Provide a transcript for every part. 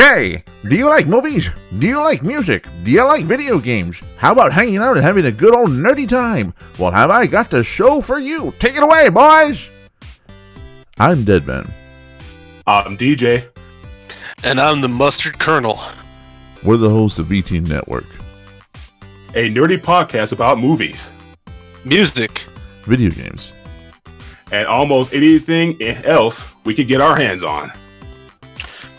Ronin. Say, do you like movies? Do you like music? Do you like video games? How about hanging out and having a good old nerdy time? Well, have I got the show for you? Take it away, boys! I'm Deadman. I'm DJ. And I'm the Mustard Colonel. We're the hosts of VT Network, A nerdy podcast about movies Music. video games, and almost anything else we could get our hands on.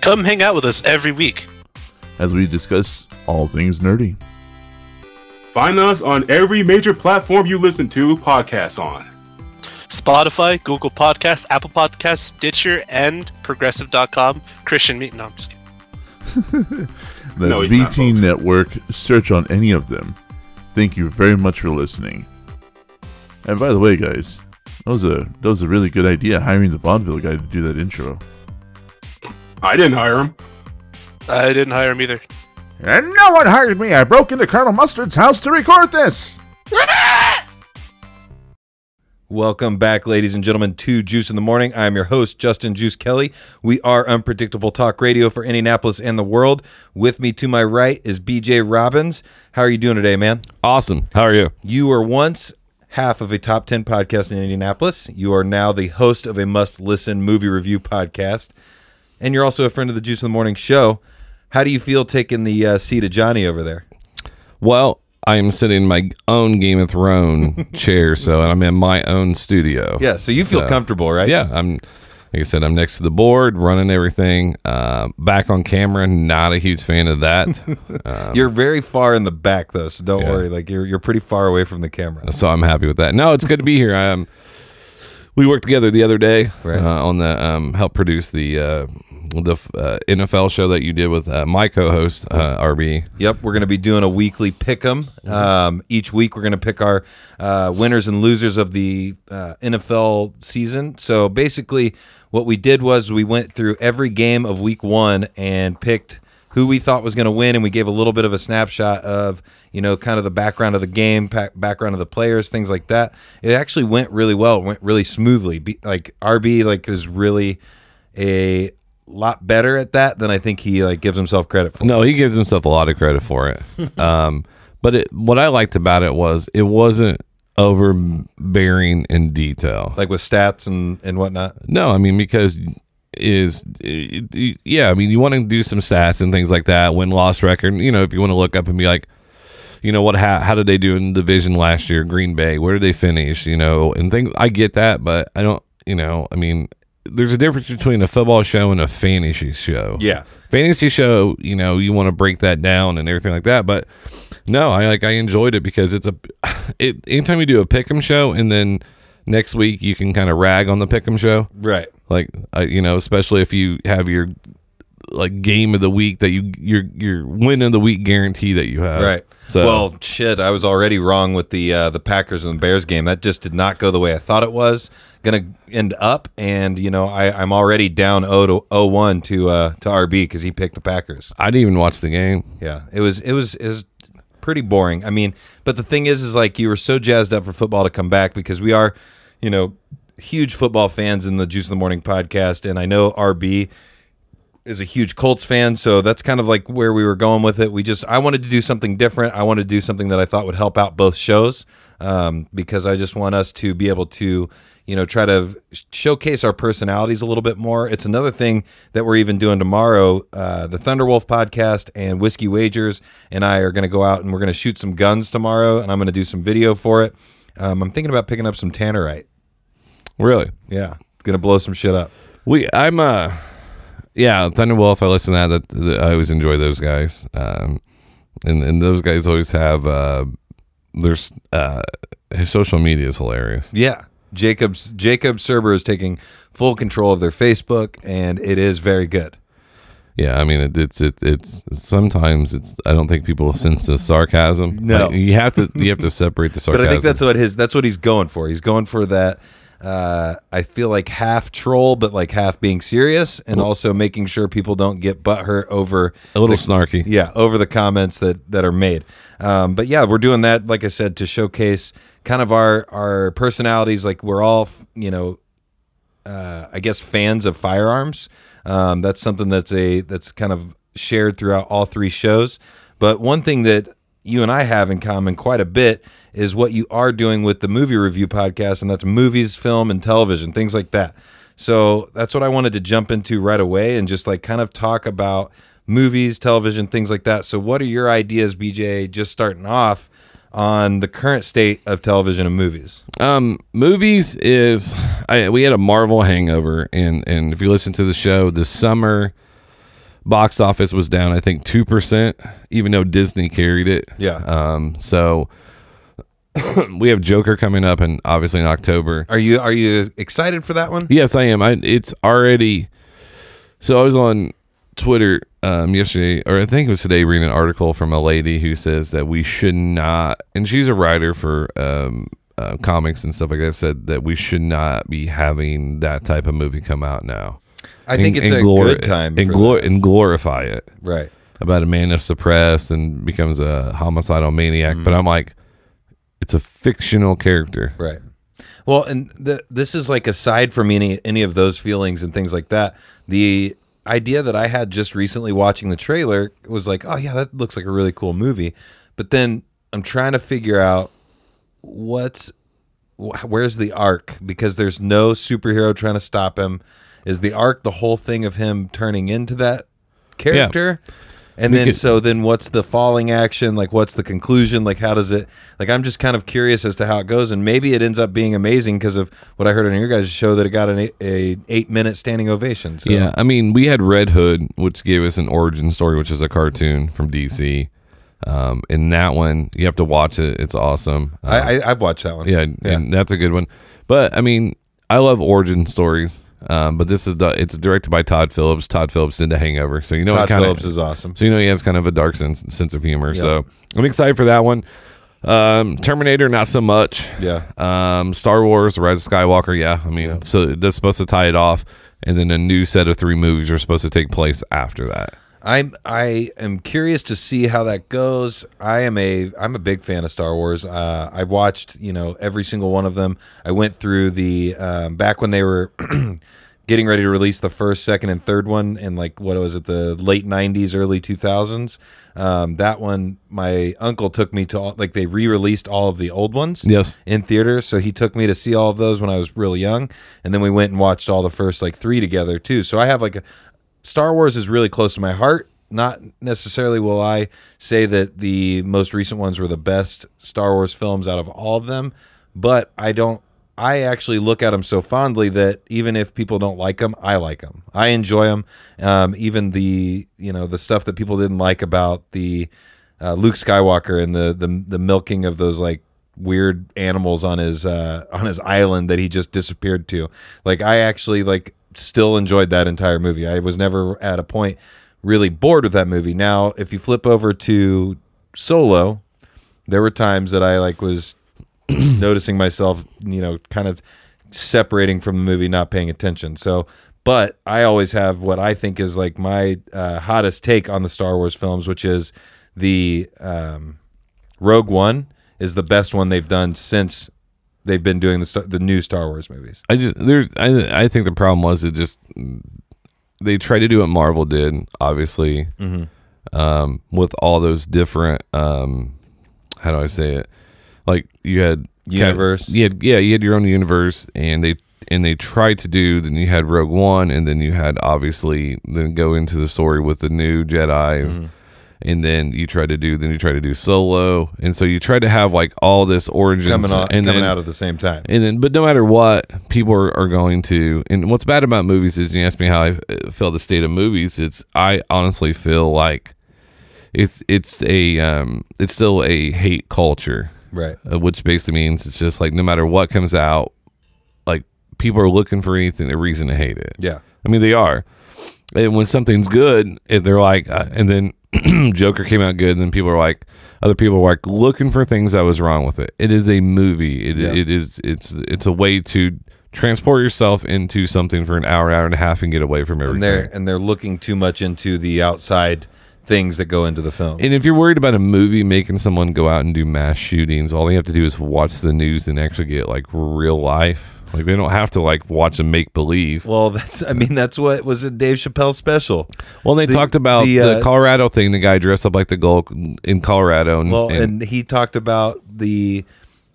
Come hang out with us every week. as we discuss all things nerdy. Find us on every major platform you listen to podcasts on. Spotify, Google Podcasts, Apple Podcasts, Stitcher, and Progressive.com. Christian Meet. No, I'm just kidding. That's No, he's not, VT. Network. Search on any of them. Thank you very much for listening. And by the way, guys, that was a that was a really good idea hiring the vaudeville guy to do that intro. I didn't hire him. I didn't hire him either. And no one hired me. I broke into Colonel Mustard's house to record this. Welcome back, ladies and gentlemen, to Juice in the Morning. I'm your host, Justin Juice Kelly. We are unpredictable talk radio for Indianapolis and the world. With me to my right is BJ Robbins. How are you doing today, man? Awesome. How are you? You were once half of a top 10 podcast in Indianapolis. You are now the host of a must listen movie review podcast. And you're also a friend of the Juice in the Morning show. How do you feel taking the uh, seat of Johnny over there? Well, I am sitting in my own Game of Thrones chair, so I'm in my own studio. Yeah, so you feel So, comfortable, right? Yeah, I'm. Like I said, I'm next to the board, running everything. Uh, back on camera, not a huge fan of that. Um, You're very far in the back, though, so don't Yeah. worry. Like you're you're pretty far away from the camera. so I'm happy with that. No, it's good to be here. Um, we worked together the other day Right. uh, on the um, help produce the uh, the uh, NFL show that you did with uh, my co-host uh, RB. Yep, we're going to be doing a weekly pick 'em. Um, each week, we're going to pick our uh, winners and losers of the uh, NFL season. So basically, what we did was we went through every game of Week One and picked who we thought was going to win, and we gave a little bit of a snapshot of you know kind of the background of the game, pa- background of the players, things like that. It actually went really well. It went really smoothly. Be- like RB, like was really a lot better at that than I think he like gives himself credit for. No, he gives himself a lot of credit for it. um, but it, what I liked about it was it wasn't overbearing in detail. like with stats and and whatnot. No, I mean because is yeah, I mean you want to do some stats and things like that, win loss record. You know, if you want to look up and be like, you know what, how how did they do in the division last year? Green Bay, where did they finish? You know, and things. I get that, but I don't. You know, I mean, there's a difference between a football show and a fantasy show Yeah, fantasy show, you know, you want to break that down and everything like that. But no, I like I enjoyed it because it's a it anytime you do a pick'em show and then next week you can kind of rag on the pick'em show. right. Like I, you know, especially if you have your like game of the week that you your your win of the week guarantee that you have. Right. So well, shit, I was already wrong with the uh, the Packers and the Bears game. That just did not go the way I thought it was going to end up, and you know I, I'm already down 0 to 0-1 to uh, to RB because he picked the Packers. I didn't even watch the game. Yeah, it was it was it was pretty boring. I mean, but the thing is, is like you were so jazzed up for football to come back because we are, you know, huge football fans in the Juice in the Morning podcast, and I know RB is a huge Colts fan, so that's kind of like where we were going with it. We just I wanted to do something different. I wanted to do something that I thought would help out both shows um, because I just want us to be able to you know try to showcase our personalities a little bit more. It's another thing that we're even doing tomorrow. Uh, the Thunderwolf podcast and Whiskey Wagers and I are going to go out and we're going to shoot some guns tomorrow, and I'm going to do some video for it. Um, I'm thinking about picking up some tannerite. Really? Yeah, going to blow some shit up. We I'm uh yeah, Thunderwolf, I listen to that, that, that I always enjoy those guys. Um and and those guys always have uh there's uh his social media is hilarious. Yeah. Jacobs Jacob Serber is taking full control of their Facebook and it is very good. Yeah, I mean it, it's it, it's sometimes it's I don't think people sense the sarcasm. No. Like, you have to you have to separate the sarcasm. But. I think that's what his that's what he's going for. He's going for that uh, I feel like half troll, but like half being serious, and also making sure people don't get butthurt over a little the- snarky. Yeah, over the comments that that are made. Um, but yeah, we're doing that, like I said, to showcase kind of our our personalities. Like we're all, you know, uh, I guess, fans of firearms. Um, that's something that's a that's kind of shared throughout all three shows. But one thing that you and I have in common quite a bit is what you are doing with the movie review podcast, and that's movies, film, and television, things like that. So that's what I wanted to jump into right away and just like kind of talk about movies, television, things like that. So, what are your ideas, BJ, just starting off on the current state of television and movies? Um, movies is I, we had a Marvel hangover, and and if you listen to the show this summer, box office was down I think two percent, even though Disney carried it. Yeah. Um, so we have Joker coming up, and obviously in October. Are you are you excited for that one? Yes, I am. I it's already. So I was on Twitter um, yesterday, or I think it was today, reading an article from a lady who says that we should not, and she's a writer for um, uh, comics and stuff like that, said that we should not be having that type of movie come out now. I think And- it's and a glor- good time and, glor- and glorify it Right. about a man that's suppressed and becomes a homicidal maniac. Mm-hmm. But I'm like, it's a fictional character. Right. Well, and the, this is like aside from any any of those feelings and things like that. The idea that I had just recently watching the trailer was like, oh yeah, that looks like a really cool movie. But then I'm trying to figure out what's wh- where's the arc because there's no superhero trying to stop him. Is the arc the whole thing of him turning into that character? And then so then what's the falling action? Like what's the conclusion? Like how does it like I'm just kind of curious as to how it goes and maybe it ends up being amazing because of what I heard on your guys' show that it got an eight, a 8 minute standing ovation. So Yeah, I mean, we had Red Hood, which gave us an origin story, which is a cartoon from DC. Um, in that one, you have to watch it; it's awesome. Uh, I, I I've watched that one. yeah, and that's a good one. But I mean, I love origin stories. Um, but this is the, it's directed by Todd Phillips. Todd Phillips did The Hangover, so you know Todd kinda, Phillips is awesome. so you know he has kind of a dark sense sense of humor. So I'm excited for that one. Um, Terminator, not so much. Yeah. Um, Star Wars: Rise of Skywalker. Yeah, I mean, so that's supposed to tie it off, and then a new set of three movies are supposed to take place after that. I'm I am curious to see how that goes. I am a I'm a big fan of Star Wars. Uh, I watched you know every single one of them. I went through the um, back when they were getting ready to release the first, second, and third one in like what was it the late '90s, early 2000s. Um, that one, my uncle took me to all, like they re-released all of the old ones Yes. in theaters. So he took me to see all of those when I was really young, and then we went and watched all the first like three together too. So I have like a Star Wars is really close to my heart. Not necessarily will I say that the most recent ones were the best Star Wars films out of all of them, but I don't. I actually look at them so fondly that even if people don't like them, I like them. I enjoy them. Um, even the you know the stuff that people didn't like about the uh, Luke Skywalker and the the the milking of those like weird animals on his uh, on his island that he just disappeared to. Like I actually like still enjoyed that entire movie. I was never at a point really bored with that movie. Now, if you flip over to Solo, there were times that I like was noticing myself, you know, kind of separating from the movie, not paying attention. So, but I always have what I think is like my uh, hottest take on the Star Wars films, which is the um, Rogue One is the best one they've done since they've been doing the the new Star Wars movies. I just there's I I think the problem was it just they tried to do what Marvel did, obviously, um, with all those different um, how do I say it? Like you had Universe. yeah, yeah, you had your own universe, and they and they tried to do. Then you had Rogue One, and then you had obviously then go into the story with the new Jedi's. And then you try to do, then you try to do solo, and so you try to have like all this origin Coming out, and coming then, out at the same time. and then, but no matter what, people are, are going to. And what's bad about movies is you ask me how I uh, feel the state of movies. It's I honestly feel like it's it's a um it's still a hate culture, right. uh, which basically means it's just like no matter what comes out, like people are looking for anything a reason to hate it. Yeah. I mean they are. And when something's good, they're like, uh, and then Joker came out good, and then people are like, other people are like looking for things that was wrong with it. It is a movie. It, Yeah. it is it's it's a way to transport yourself into something for an hour, hour and a half, and get away from everything. and they're and they're looking too much into the outside things that go into the film. And if you're worried about a movie making someone go out and do mass shootings, all they have to do is watch the news and actually get like real life. Like they don't have to like watch a make believe. well, that's I mean that's what was in Dave Chappelle's special. Well, they The- talked about the, the, uh, Colorado thing. The guy dressed up like the Gulk in Colorado, and, Well, and- and he talked about the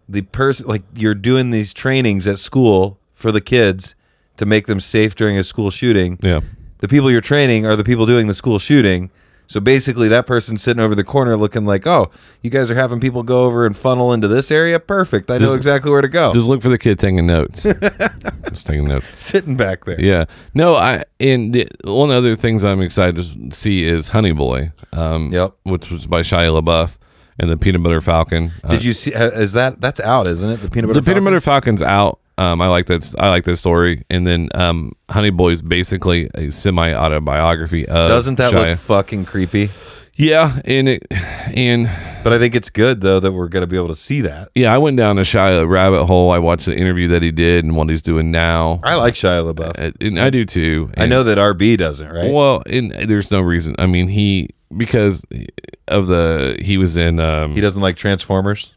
the person like you're doing these trainings at school for the kids to make them safe during a school shooting. yeah, The people you're training are the people doing the school shooting. So basically, that person's sitting over the corner looking like, "Oh, you guys are having people go over and funnel into this area. Perfect. I know Just- exactly where to go." just look for the kid taking notes. just taking notes. sitting back there. Yeah. No, I and the, one of the other things I'm excited to see is Honey Boy. Um, Yep. which was by Shia LaBeouf and the Peanut Butter Falcon. Uh, Did you see? ha- Is that that's out, isn't it? The peanut butter. the Peanut Butter Falcon's out. Um, I like that. I like this story. And then um, Honey Boy is basically a semi autobiography of. Doesn't that Shia. look fucking creepy? Yeah, and it and But I think it's good though that we're gonna be able to see that. yeah, I went down a Shia rabbit hole. I watched the interview that he did and what he's doing now. I like Shia LaBeouf. Uh, And I do too. I know that RB doesn't, right? Well, and there's no reason. I mean, he because of the he was in. Um, he doesn't like Transformers.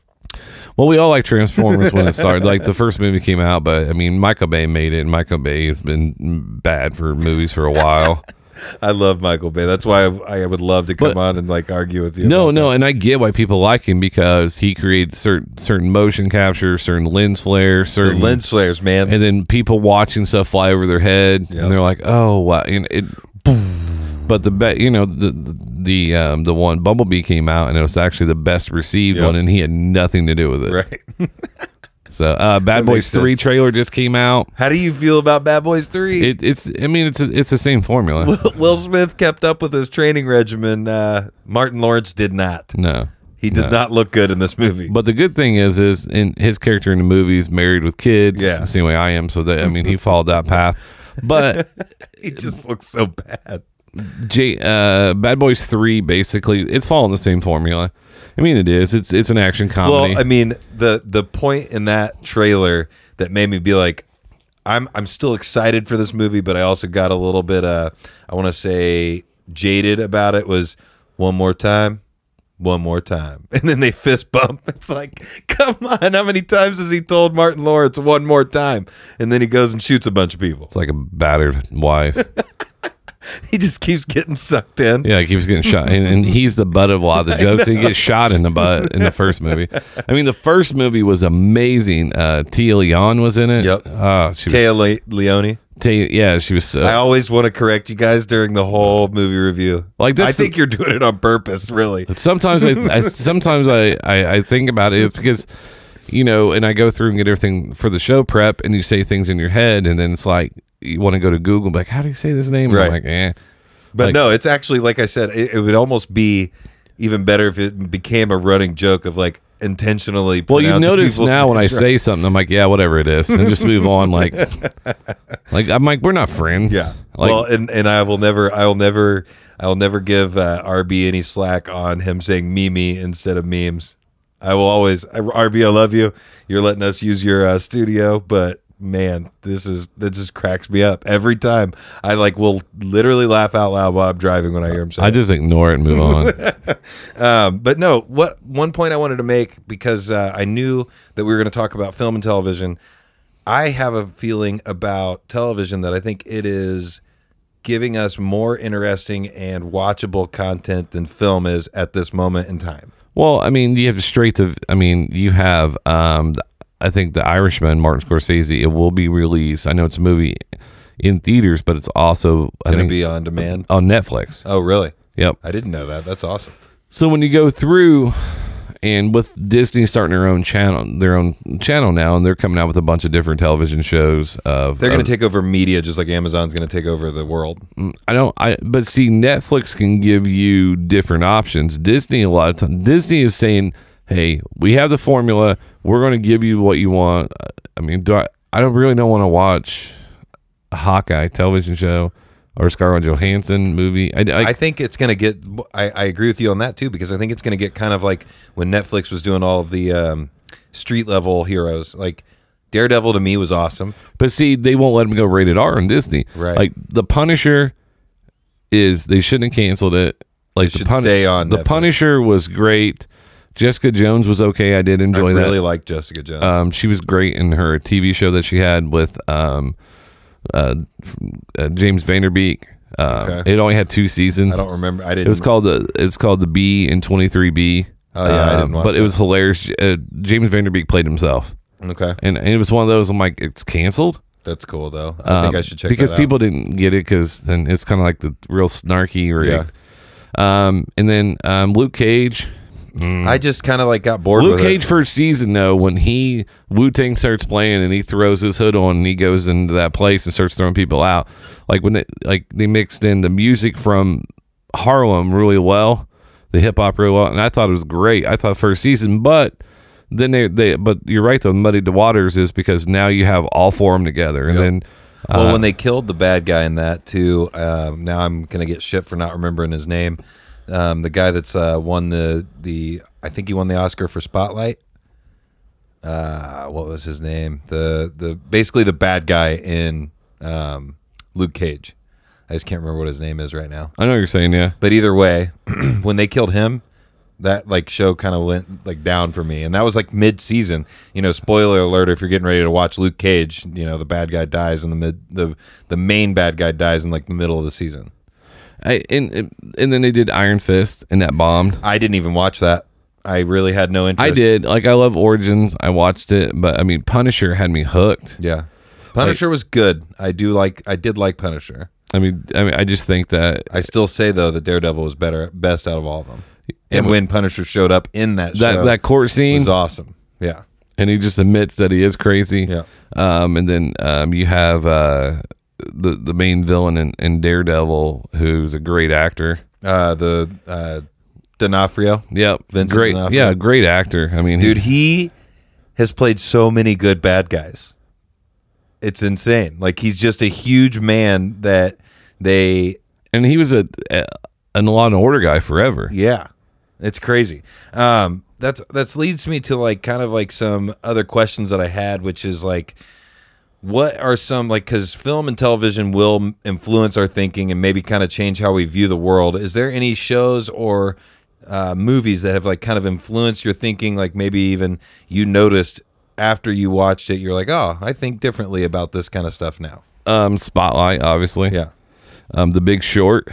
Well, we all like Transformers when it started. Like the first movie came out, but I mean, Michael Bay made it, and Michael Bay has been bad for movies for a while. I love Michael Bay. That's why I, I would love to come But- on and like argue with you. no, no, that. and I get why people like him because he created certain certain motion capture, certain lens flare, the certain lens flares, man. and then people watching stuff fly over their head, Yep. and they're like, "Oh, wow!" And it, but the bet, you know, the the um, the one Bumblebee came out, and it was actually the best received Yep. one, and he had nothing to do with it. right. So, uh, Bad That Boys makes Three sense. trailer just came out. How do you feel about Bad Boys Three? It, it's, I mean, it's it's the same formula. Will, Will Smith kept up with his training regimen. Uh, Martin Lawrence did not. No, He does not look good in this movie. but the good thing is, is in his character in the movie is married with kids. Yeah. the same way I am. So that I mean, he followed that path. But he just looks so bad. J, uh, Bad Boys Three basically it's following the same formula. I mean, it is. It's it's an action comedy. Well, I mean, the the point in that trailer that made me be like, I'm I'm still excited for this movie, but I also got a little bit uh I want to say jaded about it was one more time, one more time, and then they fist bump. It's like, come on, how many times has he told Martin Lawrence one more time, and then he goes and shoots a bunch of people. it's like a battered wife. He just keeps getting sucked in. Yeah, he keeps getting shot, and, and he's the butt of a lot of the jokes. He gets shot in the butt in the first movie. I mean, the first movie was amazing. Uh, Tia Leon was in it. Yep. Oh, she was. Taya Le- Leone. Tia, yeah, she was. Uh, I always want to correct you guys during the whole movie review. Like, that's I think you're doing it on purpose, really. sometimes I, I sometimes I, I I think about it. It's because you know, and I go through and get everything for the show prep, and you say things in your head, and then it's like you want to go to Google, like, how do you say this name? Right. I'm like, eh. But Like- no, it's actually like I said, it, it would almost be even better if it became a running joke of like intentionally. Well, you notice now when I right. say something, I'm like, yeah, whatever it is, and just move on. Like, like I'm like, we're not friends. yeah. Like, well, and and I will never, I will never, I will never give uh, RB any slack on him saying Mimi instead of memes. I will always RB. I love you. You're letting us use your uh, studio, but man, this is that just cracks me up every time. I like will literally laugh out loud while I'm driving when I hear him say. I it. just ignore it and move on. Um, but no, what one point I wanted to make because uh, I knew that we were going to talk about film and television. I have a feeling about television that I think it is giving us more interesting and watchable content than film is at this moment in time. well, I mean, you have the straight to. I mean, you have. um I think the Irishman, Martin Scorsese. It will be released. I know it's a movie in theaters, but it's also I Going to be on demand. on Netflix. Oh, really? Yep. I didn't know that. That's awesome. So when you go through, and with Disney starting their own channel, their own channel now, and they're coming out with a bunch of different television shows. Of They're going to take over media just like Amazon's going to take over the world. Mm, I don't. I but see, Netflix can give you different options. Disney a lot of times. Disney is saying, "Hey, we have the formula. We're going to give you what you want." I mean, do I? I don't really don't want to watch a Hawkeye television show or a Scarlett Johansson movie. I, I, I think it's going to get. I, I agree with you on that too because I think it's going to get kind of like when Netflix was doing all of the um, street level heroes. Like Daredevil to me was awesome. But see, they won't let him go rated R on Disney. Right. Like the Punisher is they shouldn't have canceled it. It like the should Pun- stay on The Netflix. Punisher was great. Jessica Jones was okay. I did enjoy that. I enjoy really that. like Jessica Jones. Um, she was great in her TV show that she had with um, uh, uh, James Van Der Beek. Um, Okay. It only had two seasons. I don't remember. I didn't. It was called the it's called the B in twenty three B. Oh, yeah, I didn't watch But it that. was hilarious. Uh, James Van Der Beek played himself, Okay, and, and it was one of those. I'm like, it's canceled. that's cool though. I think Um, I should check because that people didn't get it because then it's kind of like the real snarky rigged. Um, and then um, Luke Cage. I just kind of like got bored Luke with Cage it. first season though, when he Wu Tang starts playing and he throws his hood on and he goes into that place and starts throwing people out. Like when they like they mixed in the music from Harlem really well, the hip hop really well, and I thought it was great. I thought first season, but then they they but you're right though, muddied the waters is because now you have all four of them together, and Yep. then Well, uh, when they killed the bad guy in that too, um, now I'm gonna get shit for not remembering his name. Um, the guy that's uh, won the the I think he won the Oscar for Spotlight. Uh, what was his name? The the basically the bad guy in um, Luke Cage. I just can't remember what his name is right now. I know what you're saying, yeah. But either way, when they killed him, that like show kind of went like down for me, and that was like mid season. You know, spoiler alert: if you're getting ready to watch Luke Cage, you know the bad guy dies in the mid the the main bad guy dies in like the middle of the season. I and and- then they did Iron Fist and that bombed. I didn't even watch that. I really had no interest. I did. Like I love Origins. I watched it, but I mean Punisher had me hooked. Yeah, Punisher was good. I do like. I did like Punisher. I mean, I mean, I just think that I still say though that Daredevil was better, best out of all of them. And but- when Punisher showed up in that that show, that court scene, was awesome. Yeah, and he just admits that he is crazy. Yeah. Um, and then um, you have uh, the the main villain in, in Daredevil, who's a great actor. uh, the uh, D'Onofrio. Yep, Vincent great. D'Onofrio. Yeah, great actor. I mean, dude he, he has played so many good bad guys it's insane like he's just a huge man that they and he was a, a an Law and Order guy forever. yeah it's crazy um that's that's leads me to like kind of like some other questions that i had which is like what are some like because film and television will influence our thinking and maybe kind of change how we view the world is there any shows or uh, movies that have like kind of influenced your thinking like maybe even you noticed after you watched it you're like oh i think differently about this kind of stuff now Um, Spotlight, obviously. yeah Um, The Big Short.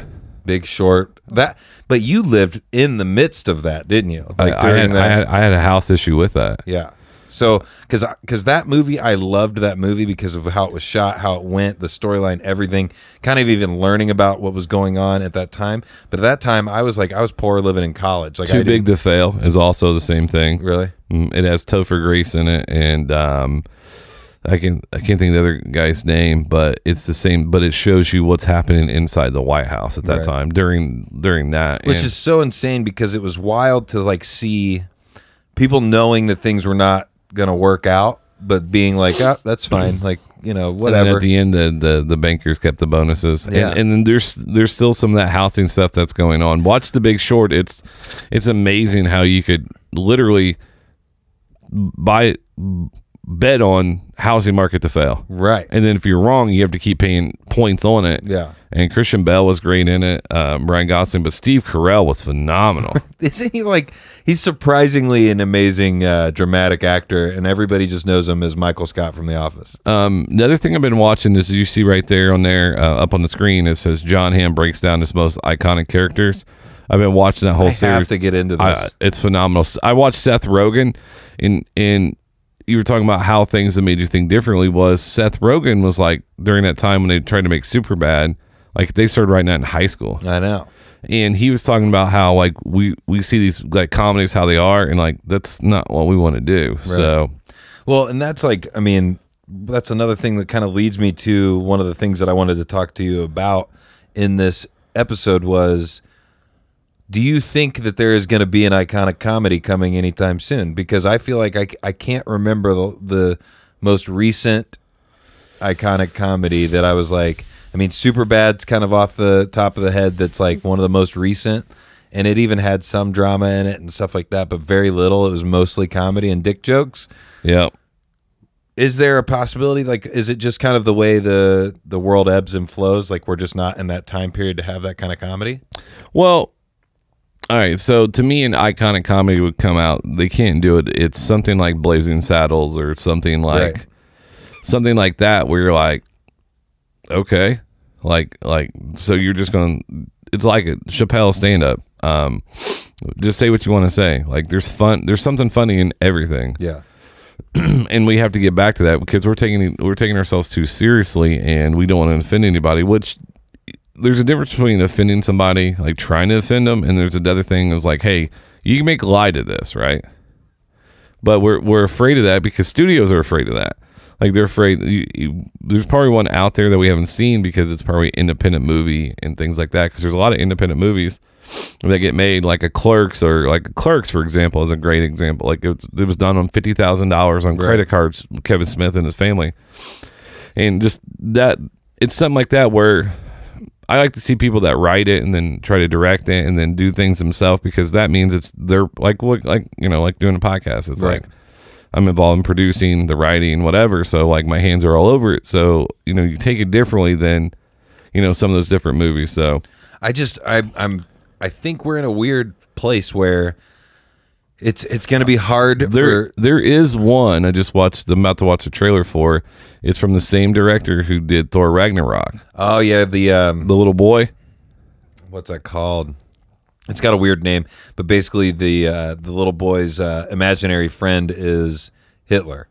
big short that but you lived in the midst of that didn't you like I, I, had, I had I had a house issue with that. Yeah. So, because because that movie, I loved that movie because of how it was shot, how it went, the storyline, everything. Kind of even learning about what was going on at that time. But at that time, I was like, I was poor living in college. Like, Too I Big to Fail is also the same thing. really. Mm, It has Topher Grace in it, and um, I can I can't think of the other guy's name, but it's the same. But it shows you what's happening inside the White House at that Right. time during during that, Which And is so insane because it was wild to like see people knowing that things were not gonna work out, but being like, oh, that's fine, mm-hmm. like you know, and whatever. at the end, the, the the bankers kept the bonuses, Yeah. and, and then there's there's still some of that housing stuff that's going on. Watch The Big Short. It's it's amazing how you could literally buy bet on housing market to fail. right. And then if you're wrong, you have to keep paying points on it. Yeah. And Christian Bale was great in it. Um, Ryan Gosling, but Steve Carell was phenomenal. Isn't he like he's surprisingly an amazing uh, dramatic actor, and everybody just knows him as Michael Scott from The Office. um, the other thing I've been watching is you see right there on there uh, up on the screen. It says Jon Hamm breaks down his most iconic characters. I've been watching that whole I series. have to get into I, this. it's phenomenal. I watched Seth Rogen, and and you were talking about how things that made you think differently. Was Seth Rogen was like during that time when they tried to make Superbad, like they started writing that in high school. I know. and he was talking about how like we we see these like comedies how they are and like that's not what we want to do so Well, and that's like, I mean, that's another thing that kind of leads me to one of the things that I wanted to talk to you about in this episode was do you think that there is going to be an iconic comedy coming anytime soon? Because I feel like I, I can't remember the, the most recent iconic comedy that I was like, I mean, Superbad's kind of off the top of the head. That's like one of the most recent, and it even had some drama in it and stuff like that, but very little. It was mostly comedy and dick jokes. yeah Is there a possibility? Like, is it just kind of the way the the world ebbs and flows? Like, we're just not in that time period to have that kind of comedy. well All right, so to me, an iconic comedy would come out. They can't do it. It's something like Blazing Saddles or something like Right. something like that, where you're like, okay, like like so you're just going. to It's like a Chappelle stand up. Um, just say what you want to say. Like there's fun. There's something funny in everything Yeah. and we have to get back to that because we're taking we're taking ourselves too seriously and we don't want to offend anybody which there's a difference between offending somebody like trying to offend them and there's another thing of like hey you can make light of this right? But we're we're afraid of that because studios are afraid of that. Like they're afraid you, you, there's probably one out there that we haven't seen because it's probably independent movie and things like that because there's a lot of independent movies that get made like a clerks or like clerks for example is a great example. Like it was, it was done on $50000 on credit cards kevin smith and his family. And just that it's something like that where i like to see people that write it and then try to direct it and then do things themselves because that means it's they're like what like you know like doing a podcast. It's Right. like i'm involved in producing the writing whatever. So like my hands are all over it. So you know you take it differently than you know some of those different movies. So I just I I'm I think we're in a weird place where it's it's going to be hard There, for there is one I just watched. I'm about to watch a trailer for. It's from the same director who did Thor Ragnarok. Oh yeah, the um The little boy. what's that called? It's got a weird name, but basically the uh the little boy's uh, imaginary friend is Hitler.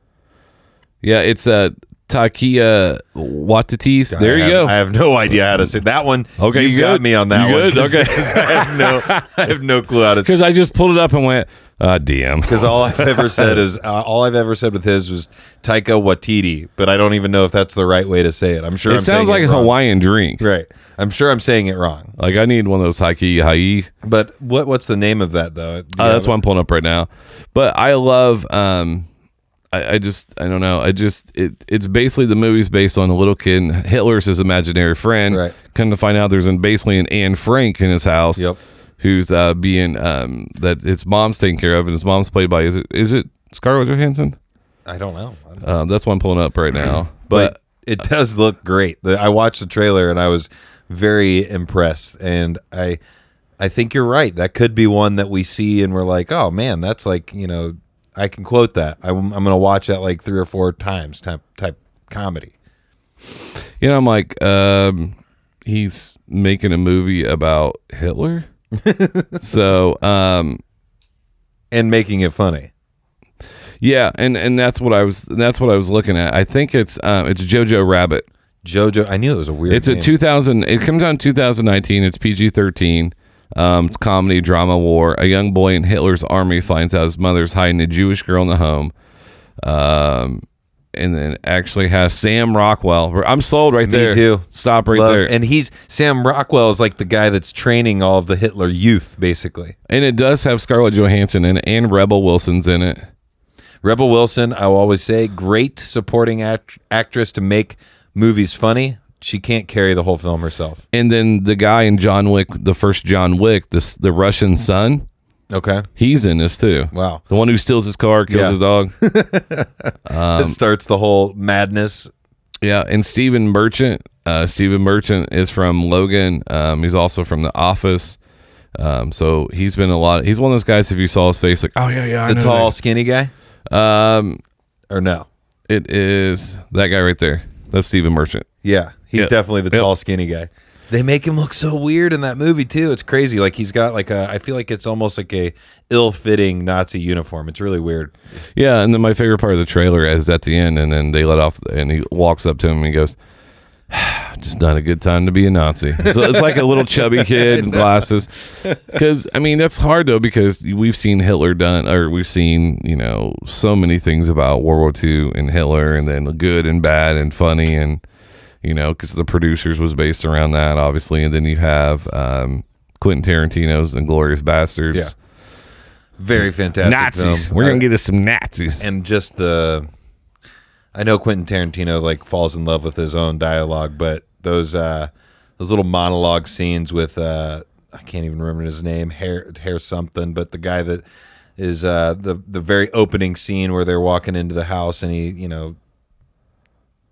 Yeah, it's uh, Takia Watatis. There I you have- go. I have no idea how to say that one. Okay, you got good? me on that You one. good? 'cause- Okay. 'cause I have no I have no clue how to Because I just pulled it up and went, uh, DM. because all I've ever said is uh, all I've ever said with his was Taika Waititi, but I don't even know if that's the right way to say it. I'm sure It I'm sounds like it a wrong. Hawaiian drink. Right. I'm sure I'm saying it wrong. Like I need one of those Haiki Hai. But what what's the name of that though? Uh, that's what I'm pulling up right now. But I love. um I, I just I don't know. I just it it's basically the movie's based on a little kid. and Hitler's his imaginary friend. Right. Come to find out, there's an, basically an Anne Frank in his house. Yep. Who's uh being um that his mom's taking care of, and his mom's played by is it is it Scarlett Johansson? I don't know. I don't- Um, that's what I'm pulling up right now. But it does look great. The, I watched the trailer and I was very impressed. And I I think you're right. That could be one that we see and we're like, oh man, that's like you know, I can quote that. I'm, I'm going to watch that like three or four times type type comedy. you know, I'm like, um, he's making a movie about Hitler. so um And making it funny. Yeah, and and that's what I was that's what I was looking at. I think it's um it's Jojo Rabbit. Jojo, I knew it was a weird. It's a 2000. It comes out in 2019. It's PG 13. Um, it's comedy, drama, war. A young boy in Hitler's army finds out his mother's hiding a Jewish girl in the home. Um, and then actually has Sam Rockwell. I'm sold right Me there. too. Stop right Love- there. And he's Sam Rockwell is like the guy that's training all of the Hitler youth, basically. And it does have Scarlett Johansson in it, and Rebel Wilson's in it. Rebel Wilson, I will always say, great supporting act- actress to make movies funny. She can't carry the whole film herself. And then the guy in John Wick, the first John Wick, this the Russian son, Okay. he's in this too. Wow. The one who steals his car, kills Yeah. his dog. it starts the whole madness. Yeah, and Stephen Merchant. Uh, Stephen Merchant is from Logan. Um, he's also from The Office. Um, so he's been a lot. he's one of those guys. If you saw his face, like, oh yeah, yeah, I The know tall, skinny guy? guy. Um, Or no? it is that guy right there. That's Stephen Merchant. Yeah. He's Yep. definitely the Yep. tall, skinny guy. They make him look so weird in that movie too. It's crazy. Like he's got like a I feel like it's almost like a ill-fitting Nazi uniform. It's really weird. Yeah, and then my favorite part of the trailer is at the end, and then they let off, and he walks up to him and he goes, "Just not a good time to be a Nazi." So it's like a little chubby kid in glasses. Because I mean, that's hard though, because we've seen Hitler done, or we've seen you know so many things about World War II and Hitler, and then good and bad and funny, and you know, because the producers was based around that, obviously, and then you have um, Quentin Tarantino's *Inglourious Basterds*. Yeah. Very fantastic Nazis. film. We're gonna Uh, get us some Nazis. and just the I know Quentin Tarantino like falls in love with his own dialogue, but those uh those little monologue scenes with uh I can't even remember his name, hair hair something, but the guy that is uh the the very opening scene where they're walking into the house and he, you know,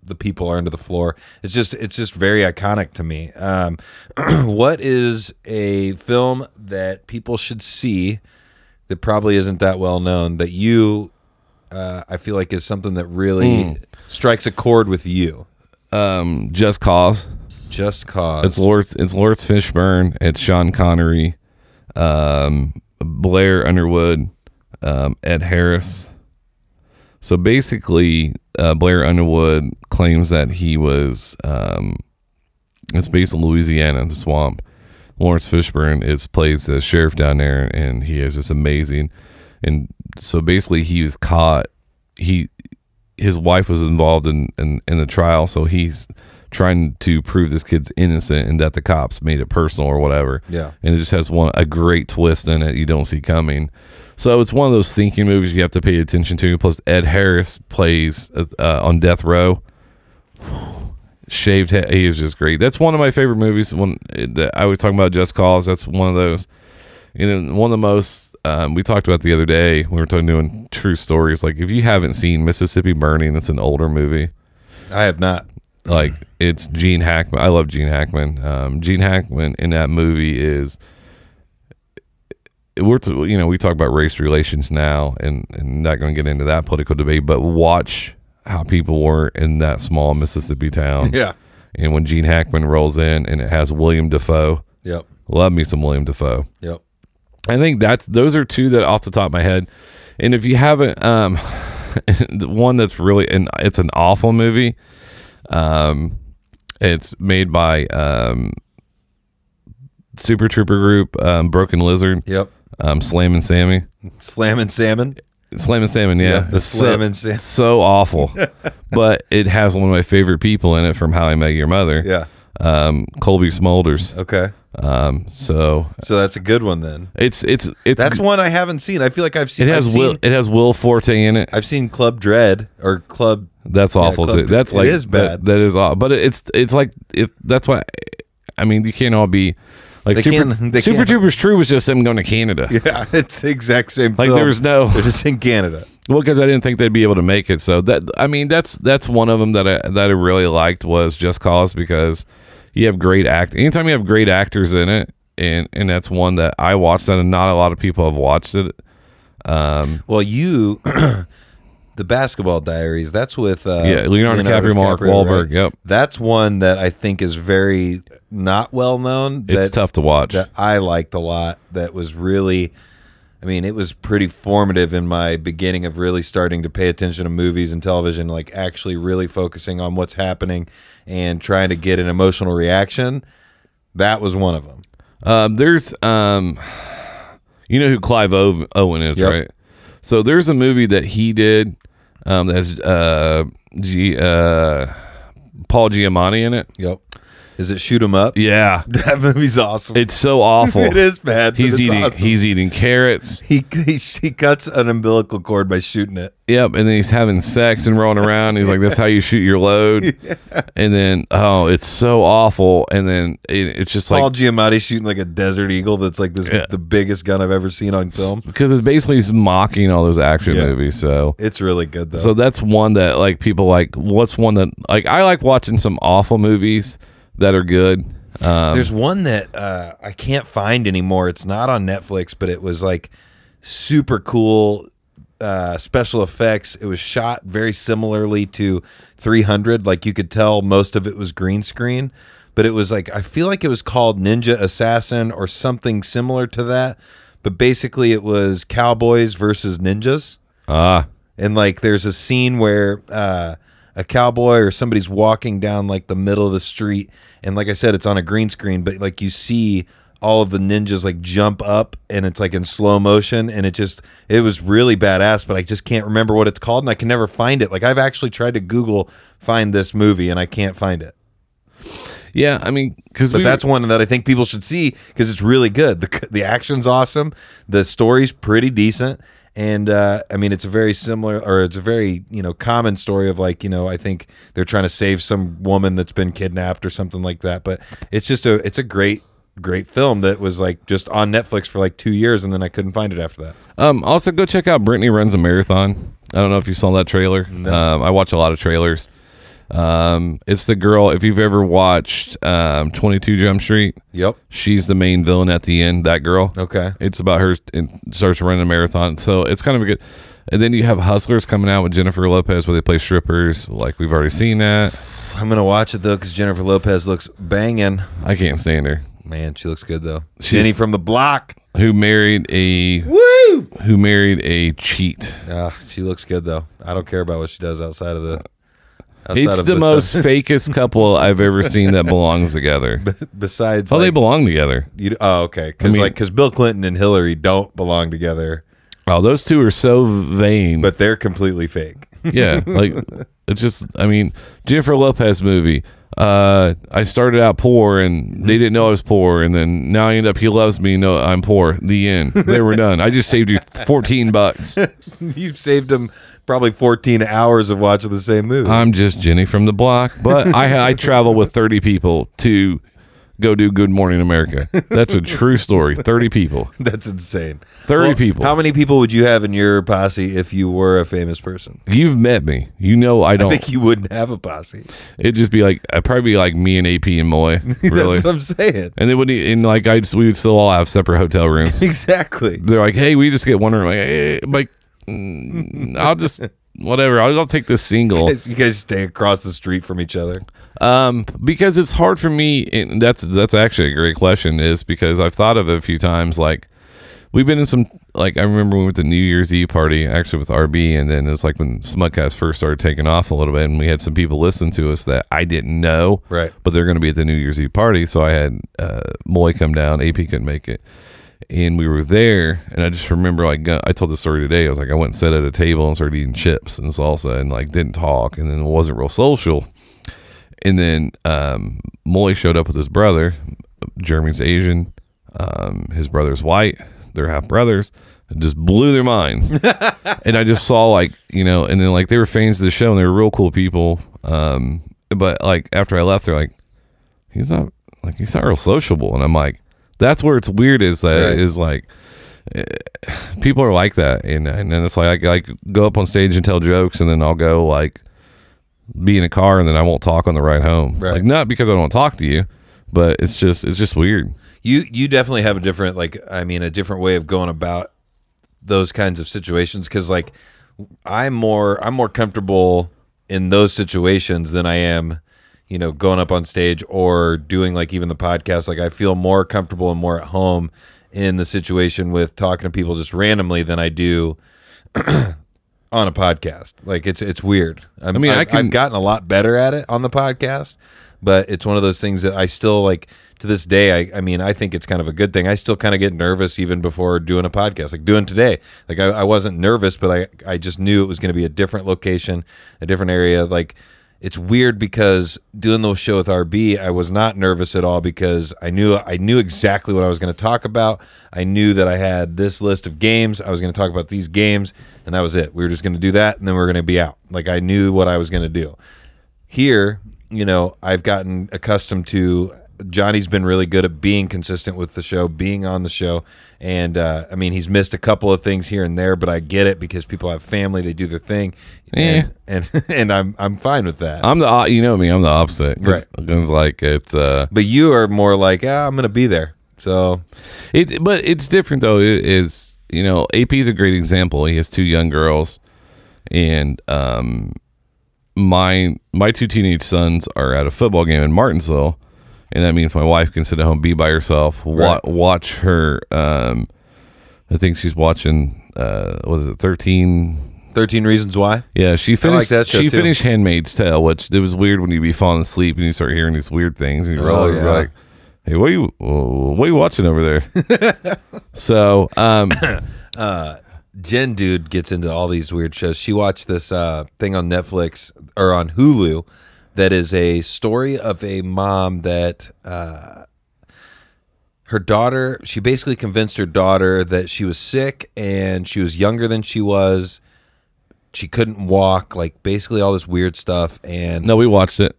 the people are under the floor. It's just it's just very iconic to me. Um, what is a film that people should see that probably isn't that well known that you uh, I feel like is something that really strikes a chord with you. Um, Just Cause. Just cause. It's Laurence. It's Laurence Fishburne. It's Sean Connery, um, Blair Underwood, um, Ed Harris. So basically, uh, Blair Underwood claims that he was. Um, it's based in Louisiana, in the swamp. Laurence Fishburne is plays the sheriff down there, and he is just amazing. And so basically, he was caught. He his wife was involved in, in in the trial, so he's trying to prove this kid's innocent and that the cops made it personal or whatever. Yeah. and it just has one a great twist in it you don't see coming. So it's one of those thinking movies you have to pay attention to. Plus, Ed Harris plays uh, on death row. Shaved head, he is just great. That's one of my favorite movies. When that I was talking about Just Cause, that's one of those. And then one of the most um, we talked about the other day. We were talking doing true stories. Like if you haven't seen Mississippi Burning, it's an older movie. I have not. Like it's Gene Hackman. I love Gene Hackman. Um, Gene Hackman in that movie is. We're to, you know we talk about race relations now, and and not going to get into that political debate, but watch how people were in that small Mississippi town. Yeah. And when Gene Hackman rolls in, and it has William Defoe. Yep. Love me some William Defoe. Yep. I think that's those are two that off the top of my head. And if you haven't, um, the one that's really and it's an awful movie. Um, it's made by um, Super Trooper Group, um, Broken Lizard, Yep. um, Slam and Sammy, Slammin' salmon. Slam and Salmon. Yeah, the It's so- Slam and Sam- So awful, but it has one of my favorite people in it from How I Met Your Mother. Yeah. um, Colby Smulders. Okay. Um, so So that's a good one then. it's it's it's That's one I haven't seen. I feel like I've seen. It has I've Will. Seen, It has Will Forte in it. I've seen Club Dread or Club. That's awful too. That's like It is bad. That, that is awful. But it's it's like if that's why. I mean, you can't all be like They Super, can't- Super. Troopers True was just them going to Canada. Yeah, it's the exact same. Thing. Like film. there was no They're just in Canada. well because I didn't think they'd be able to make it. So that I mean that's that's one of them that I that I really liked was Just Cause because you have great act. Anytime you have great actors in it, and and that's one that I watched that and not a lot of people have watched it. Um, Well, you, the Basketball Diaries. That's with uh, Yeah, Leonardo DiCaprio, Mark Wahlberg, yep. That's one that I think is very not well known. it's tough to watch. That I liked a lot. That was really. I mean, it was pretty formative in my beginning of really starting to pay attention to movies and television, like actually really focusing on what's happening and trying to get an emotional reaction. That was one of them. Um, there's um, you know who Clive Owen is, Yep. right? So there's a movie that he did um, uh, G, uh, Paul Giamatti in it. Yep. Is it Shoot 'Em Up? Yeah, That movie's awesome. it's so awful. it is bad. He's eating awesome. he's eating carrots. he, he he cuts an umbilical cord by shooting it. Yep, and then he's having sex and rolling around. He's like, "That's how you shoot your load." And then, oh, it's so awful. And then it, it's just Paul like Giamatti shooting like a Desert Eagle. That's like this Yeah. the biggest gun I've ever seen on film. because it's basically mocking all those action Yeah. movies. So It's really good though. So that's one that like people like. What's one that like I like watching some awful movies that are good. Um, There's one that uh, I can't find anymore. It's not on Netflix, but it was like super cool uh, special effects. It was shot very similarly to 300. Like you could tell most of it was green screen, but it was like I feel like it was called Ninja Assassin or something similar to that. But basically, it was cowboys versus ninjas. ah, and like there's a scene where uh, a cowboy or somebody's walking down like the middle of the street and like i said it's on a green screen but like you see all of the ninjas like jump up and it's like in slow motion and it just it was really badass but i just can't remember what it's called and i can never find it. Like i've actually tried to google find this movie and i can't find it. Yeah. I mean, because but that's one that i think people should see because it's really good. The, the action's awesome. The story's pretty decent and uh, i mean it's a very similar or it's a very you know common story of like you know i think they're trying to save some woman that's been kidnapped or something like that but it's just a it's a great great film that was like just on netflix for like two years and then i couldn't find it after that um. Also, go check out Brittany runs a marathon. I don't know if you saw that trailer. Um, I watch a lot of trailers. Um, it's the girl. If you've ever watched um, Twenty Two Jump Street, Yep. she's the main villain at the end. That girl. Okay. It's about her and starts running a marathon. So it's kind of a good. And then you have Hustlers coming out with Jennifer Lopez where they play strippers. Like we've already seen that. I'm gonna watch it though because Jennifer Lopez looks banging. I can't stand her. Man, she looks good though. She's- Jenny from the block. Who married a Woo! who married a cheat. Ah, she looks good though. I don't care about what she does outside of the. It's the besi- most fakest couple I've ever seen that belongs together. Besides, Oh, they belong together. you, oh, okay. Because I mean- like, because Bill Clinton and Hillary don't belong together, Oh, those two are so vain. but they're completely fake. yeah, like it's just. I mean, Jennifer Lopez movie. Uh, I started out poor, and they didn't know I was poor, and then now I end up. He loves me. No, I'm poor. The end. They were done. I just saved you fourteen bucks. You've saved them probably 14 hours of watching the same movie. I'm just Jenny from the block, but I I travel with thirty people to go do Good Morning America. That's a true story. Thirty people. That's insane. 30 people. How many people would you have in your posse if you were a famous person? You've met me. You know I I don't. think you wouldn't have a posse. It'd just be like I'd probably be like me and AP and Moy. Really. That's what I'm saying. And then when he, and like I we would still all have separate hotel rooms. Exactly. They're like, hey, we just get one room. Like, hey, like mm, I'll just whatever. I'll, I'll take this single. Guys- You guys stay across the street from each other. Um, because it's hard for me. And that's that's actually a great question. Is because I've thought of it a few times. Like we've been in some. Like I remember we went to the New Year's Eve party actually with RB, and then it's like when Smugcast first started taking off a little bit, and we had some people listen to us that I didn't know. Right. but they're going to be at the New Year's Eve party. So I had uh, Moy come down. AP couldn't make it, and we were there. And I just remember, like, I told the story today. I was like, I went and sat at a table and started eating chips and salsa, and like didn't talk, and then it wasn't real social. And then um, Moy showed up with his brother. Jeremy's Asian. Um, his brother's white. They're half brothers. Just blew their minds. and I just saw like you know, and then like they were fans of the show and they were real cool people. Um, but like after I left, they're like, he's not like he's not real sociable, and I'm like, that's where it's weird. Is that is Right. like eh, people are like that, and and then it's like I like go up on stage and tell jokes, and then I'll go like be in a car, and then I won't talk on the ride home. Right. Like not because I don't talk to you, but it's just it's just weird. You you definitely have a different like I mean a different way of going about those kinds of situations because like I'm more I'm more comfortable in those situations than I am you know going up on stage or doing like even the podcast like I feel more comfortable and more at home in the situation with talking to people just randomly than I do on a podcast. Like it's it's weird. I'm, I mean, I I've gotten a lot better at it on the podcast, but it's one of those things that I still like to this day. I, I mean, I think it's kind of a good thing. I still kind of get nervous even before doing a podcast, like doing today. Like I, I wasn't nervous, but I I just knew it was going to be a different location, a different area. Like it's weird because doing the show with RB, I was not nervous at all because I knew I knew exactly what I was going to talk about. I knew that I had this list of games. I was going to talk about these games, and that was it. We were just going to do that, and then we are going to be out. Like I knew what I was going to do. Here, you know, I've gotten accustomed to. Johnny's been really good at being consistent with the show, being on the show, and uh, I mean, he's missed a couple of things here and there, but I get it because people have family, they do their thing, and and, and I'm I'm fine with that. I'm the you know me. I'm the opposite. 'Cause- Right. 'cause, like it's uh But you are more like, ah, I'm going to be there. So It, but it's different though. It is you know AP is a great example. He has two young girls, and um, my my two teenage sons are at a football game in Martinsville, and that means my wife can sit at home, be by herself, wa- Right. watch her. Um, I think she's watching. Uh, what is it? Thirteen. 13 Reasons Why. Yeah, she finished. like that show, she too. finished *Handmaid's Tale*, which it was weird when you be falling asleep and you start hearing these weird things, and you're Oh, yeah. like, "Hey, what are you what are you watching over there?" so, um, Jen Dude gets into all these weird shows. She watched this uh, thing on Netflix or on Hulu that is a story of a mom that uh, her daughter, she basically convinced her daughter that she was sick and she was younger than she was. She couldn't walk, like basically all this weird stuff. And no, we watched it.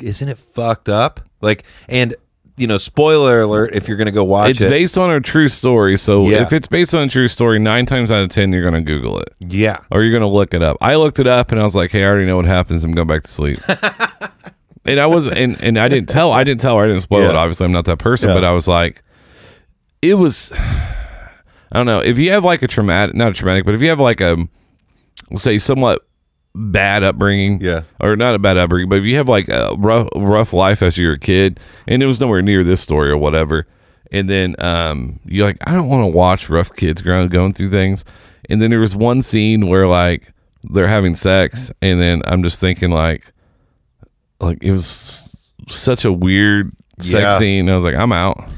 isn't it fucked up? Like, and you know, spoiler alert if you're gonna go watch It's it. based on a true story. So Yeah. if it's based on a true story, nine times out of ten, you're gonna Google it yeah, or you're gonna look it up. I looked it up and I was like, "Hey, I already know what happens. I'm going back to sleep." and I wasn't, and, and I didn't tell, I didn't tell her, I didn't spoil Yeah. it. Obviously, I'm not that person, Yeah. but I was like, it was, I don't know, if you have like a traumatic, not a traumatic, but if you have like a, we'll say, somewhat bad upbringing, Yeah. or not a bad upbringing, but if you have like a rough, rough life as you're a kid, and it was nowhere near this story or whatever, and then um, you're like, I don't want to watch rough kids growing going through things, and then there was one scene where like they're having sex, and then I'm just thinking like, like it was such a weird sex Yeah. scene. I was like, I'm out.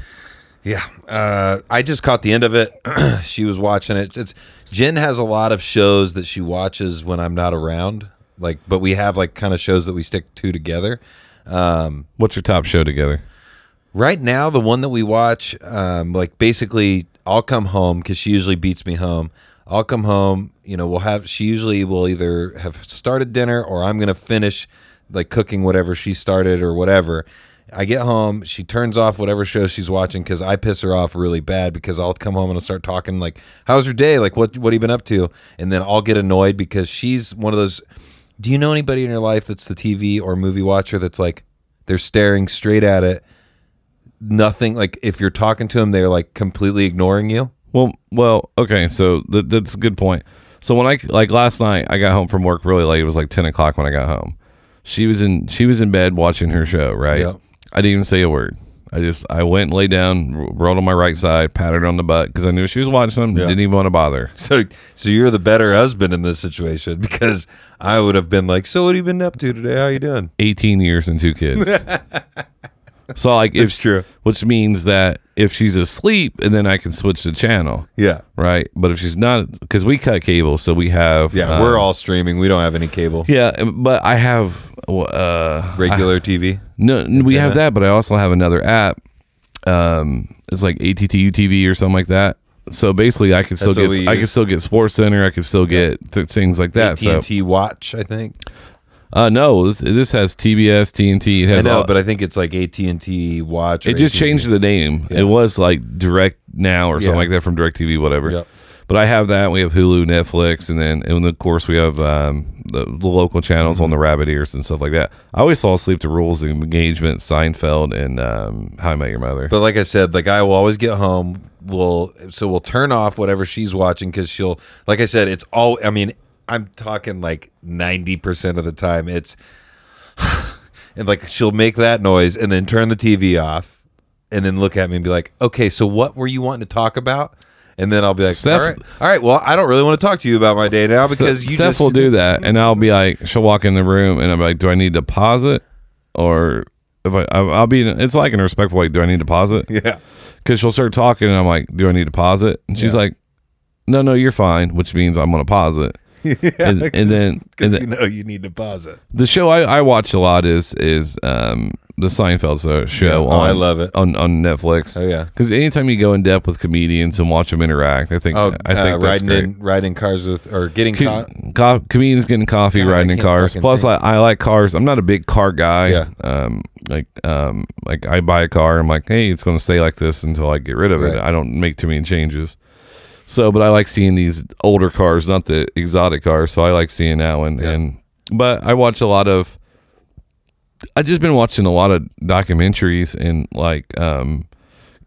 Yeah, uh, I just caught the end of it. she was watching it. It's Jen has a lot of shows that she watches when I'm not around. Like, but we have like kind of shows that we stick to together. Um, What's your top show together? right now, the one that we watch, um, like basically, I'll come home because she usually beats me home. I'll come home. You know, we'll have. She usually will either have started dinner or I'm gonna finish like cooking whatever she started or whatever. I get home, she turns off whatever show she's watching because I piss her off really bad because I'll come home and I'll start talking like, "How's your day? Like, what what have you been up to?" And then I'll get annoyed because she's one of those. Do you know anybody in your life that's the TV or movie watcher that's like they're staring straight at it, nothing like if you're talking to them, they're like completely ignoring you. Well, well, okay. So th- that's a good point. So when I like last night, I got home from work really late. It was like ten o'clock when I got home. She was in she was in bed watching her show. Right. Yep. I didn't even say a word. I just I went and lay down, r- rolled on my right side, patted her on the butt because I knew she was watching them. Yeah. Didn't even want to bother. So, so you're the better husband in this situation because I would have been like, "So what have you been up to today? How you doing?" Eighteen years and two kids. so like It's true. which means that if she's asleep, and then I can switch the channel. Yeah, Right. But if she's not, because we cut cable, so we have yeah. um, we're all streaming. We don't have any cable, Yeah, um, but I have uh regular TV. no n- we have that, but I also have another app. Um it's like AT&T TV or something like that. So basically I can still That's get I can still get SportsCenter, I can still get th- things like that. So AT&T Watch, I think. Uh no, this, this has TBS, TNT, it I has know, all, but I think it's like AT&T Watch. it just AT&T. changed the name. Yeah. It was like Direct Now or something Yeah. like that from DirecTV, whatever. Yep. But I have that. We have Hulu, Netflix, and then and of course we have um, the, the local channels on the Mm-hmm. rabbit ears and stuff like that. I always fall asleep to Rules of Engagement, Seinfeld, and um, How I Met Your Mother. But like I said, like I will always get home. We'll so we'll turn off whatever she's watching because she'll. Like I said, it's all. I mean, I'm talking like ninety percent of the time. It's and like she'll make that noise and then turn the TV off and then look at me and be like, "Okay, so what were you wanting to talk about?" And then I'll be like, Steph- "All right, all right. Well, I don't really want to talk to you about my day now because you Steph just will do that, and I'll be like, she'll walk in the room, and I'm like, do I need to pause it, or if I, I'll I'll be, it's like in a respectful way, do I need to pause it? Yeah, Because she'll start talking, and I'm like, do I need to pause it? And she's Yeah. like, no, no, you're fine, which means I'm gonna pause it. and, and then, because you know you need to pause it. the show I, I watch a lot is is um the Seinfeld show Yeah. Oh, on I love it. on on Netflix. Oh yeah. Because anytime you go in depth with comedians and watch them interact, I think Oh, I think uh, riding great. in riding cars with or getting Co- co- comedians getting coffee, God, riding in cars. Plus, I. I like cars. I'm not a big car guy. Yeah. Um, like, um, like I buy a car. I'm like, hey, it's going to stay like this until I get rid of it. I don't make too many changes. So, but I like seeing these older cars, not the exotic cars. So I like seeing that one. Yeah. And but I watch a lot of. I just been watching a lot of documentaries and like um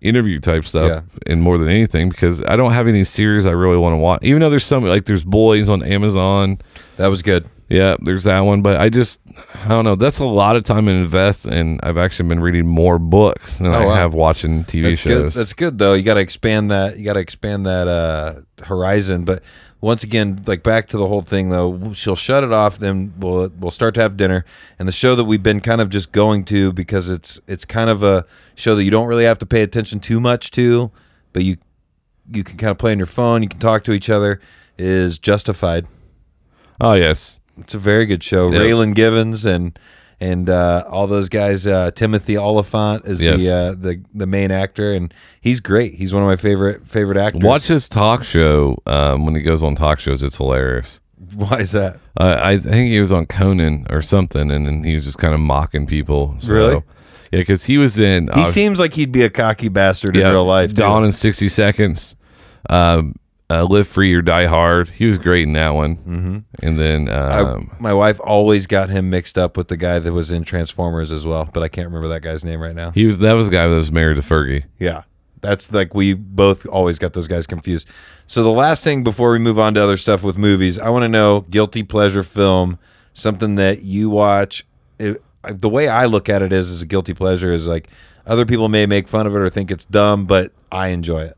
interview type stuff Yeah. and more than anything because I don't have any series I really want to watch. Even though there's some like there's Boys on Amazon. That was good. Yeah, there's that one, but I just I don't know. That's a lot of time to invest, and I've actually been reading more books than I Oh, wow. have watching TV That's shows. good. That's good though. You got to expand that. You got to expand that uh, horizon. But once again, like back to the whole thing though, she'll shut it off. Then we'll we'll start to have dinner. And the show that we've been kind of just going to because it's it's kind of a show that you don't really have to pay attention too much to, but you you can kind of play on your phone. You can talk to each other. Is Justified. oh yes, It's a very good show. Yes. Raylan Givens and and uh, all those guys. Uh, Timothy Olyphant is Yes. the uh, the the main actor, and he's great. He's one of my favorite favorite actors. watch his talk show um, when he goes on talk shows. It's hilarious. Why is that? Uh, I think he was on Conan or something, and then he was just kind of mocking people. So, Really? Yeah, because he was in. He uh, seems like he'd be a cocky bastard in real life. too. Gone in sixty seconds. Um, uh, Live Free or Die Hard. He was great in that one. Mm-hmm. And then I, um, my wife always got him mixed up with the guy that was in Transformers as well, but I can't remember that guy's name right now. he was that was the guy that was married to Fergie. Yeah. That's like we both always got those guys confused. So the last thing before we move on to other stuff with movies, I want to know guilty pleasure film, something that you watch. It, the way I look at it is as a guilty pleasure is like other people may make fun of it or think it's dumb, but I enjoy it.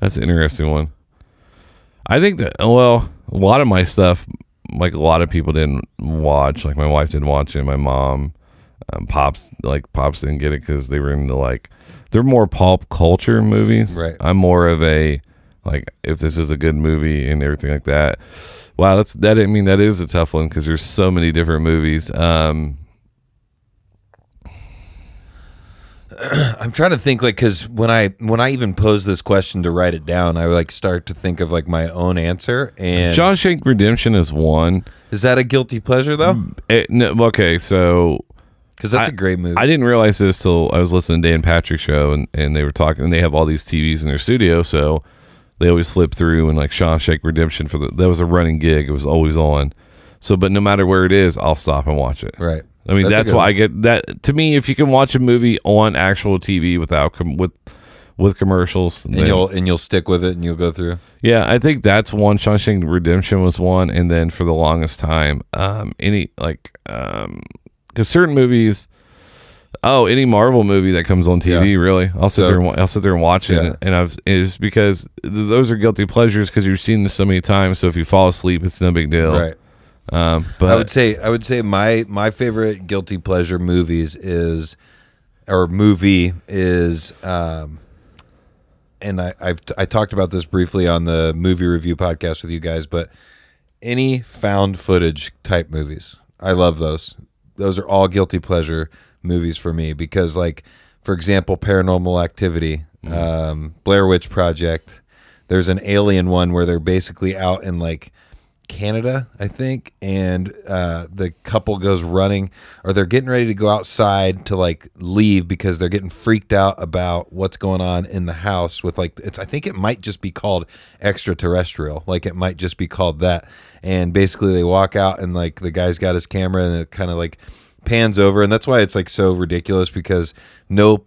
That's an interesting one. I think that well, a lot of my stuff, like a lot of people didn't watch. Like my wife didn't watch it. My mom, um, pops, like pops didn't get it because they were into like they're more pulp culture movies. Right. I'm more of a like if this is a good movie and everything like that. Wow, that's that. I mean, that is a tough one because there's so many different movies. Um, I'm trying to think like because when I when I even pose this question to write it down, I like start to think of like my own answer. And Shawshank Redemption is one. is that a guilty pleasure though? Mm, it, no, okay, so Because that's I- a great movie. I didn't realize this till I was listening to Dan Patrick show and, and they were talking and they have all these TVs in their studio, so they always flip through and like Shawshank Redemption for the that was a running gig. It was always on. So but no matter where it is, I'll stop and watch it. right. I mean That's that's, why. I get that to me if you can watch a movie on actual TV without com- with with commercials And then- you'll and you'll stick with it and you'll go through. yeah, I think that's one. Shawshank Redemption was one, and then for the longest time, um, any like, um, because certain movies, oh, any Marvel movie that comes on TV, Yeah. really, I'll sit So- there and I'll sit there and watch it, and I've it's because those are guilty pleasures because you've seen this so many times. So if you fall asleep, it's no big deal. Right. Um, I would say I would say my my favorite guilty pleasure movies is or movie is um and I I've I talked about this briefly on the movie review podcast with you guys, but any found footage type movies. I love those. Those are all guilty pleasure movies for me because like for example, Paranormal Activity, um, Blair Witch Project. There's an alien one where they're basically out in like Canada, I think, and uh, the couple goes running, or they're getting ready to go outside to like leave because they're getting freaked out about what's going on in the house with like it's. I think it might just be called extraterrestrial, like it might just be called that. And basically, they walk out and like the guy's got his camera and it kind of like pans over, and that's why it's like so ridiculous because no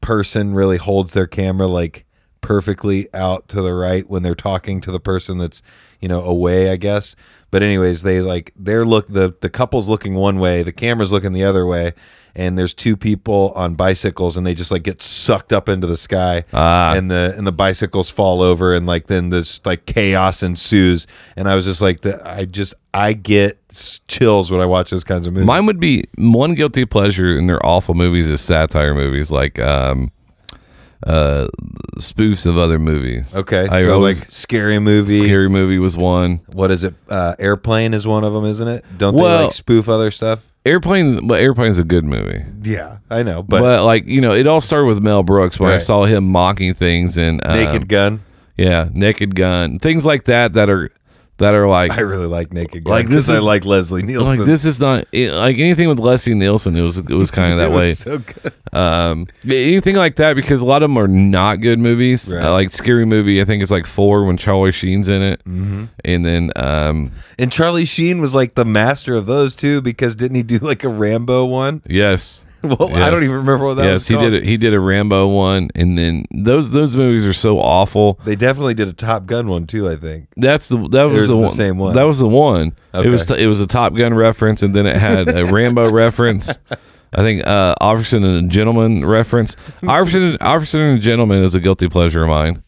person really holds their camera like perfectly out to the right when they're talking to the person that's you know away i guess. But anyways they like they're look the the couple's looking one way the camera's looking the other way and there's two people on bicycles and they just like get sucked up into the sky Ah. and the and the bicycles fall over and like then this like chaos ensues. And i was just like the, i just i get chills when i watch those kinds of movies. Mine would be one guilty pleasure, and they're awful movies is satire movies like um, uh, spoofs of other movies. okay I so always- like scary movie Scary movie was one. what is it? Uh, Airplane is one of them, isn't it? Don't Well- they like spoof other stuff? Airplane, but Airplane's a good movie. Yeah, I know, But, but, like you know, it all started with Mel Brooks when I Right. saw him mocking things and um, Naked Gun. yeah, Naked Gun, things like that that are that are like I really like Naked Gun Like, because this I like Leslie Nielsen. like this is not like anything with Leslie Nielsen. It was it was kind of It that was way. so good. Um, anything like that because a lot of them are not good movies. Right. Uh, like Scary Movie, I think it's like four when Charlie Sheen's in it, mm-hmm. and then um, And Charlie Sheen was like the master of those too, because didn't he do like a Rambo one? yes. Well, I don't even remember what that was. yes, he called. did it. He did a Rambo one, and then those those movies are so awful. They definitely did a Top Gun one too. I think. That's the that was the the one. same one? That was the one. It was it was a Top Gun reference, and then it had a Rambo reference. I think uh, Officer and a Gentleman reference. Officer Officer and a Gentleman is a guilty pleasure of mine.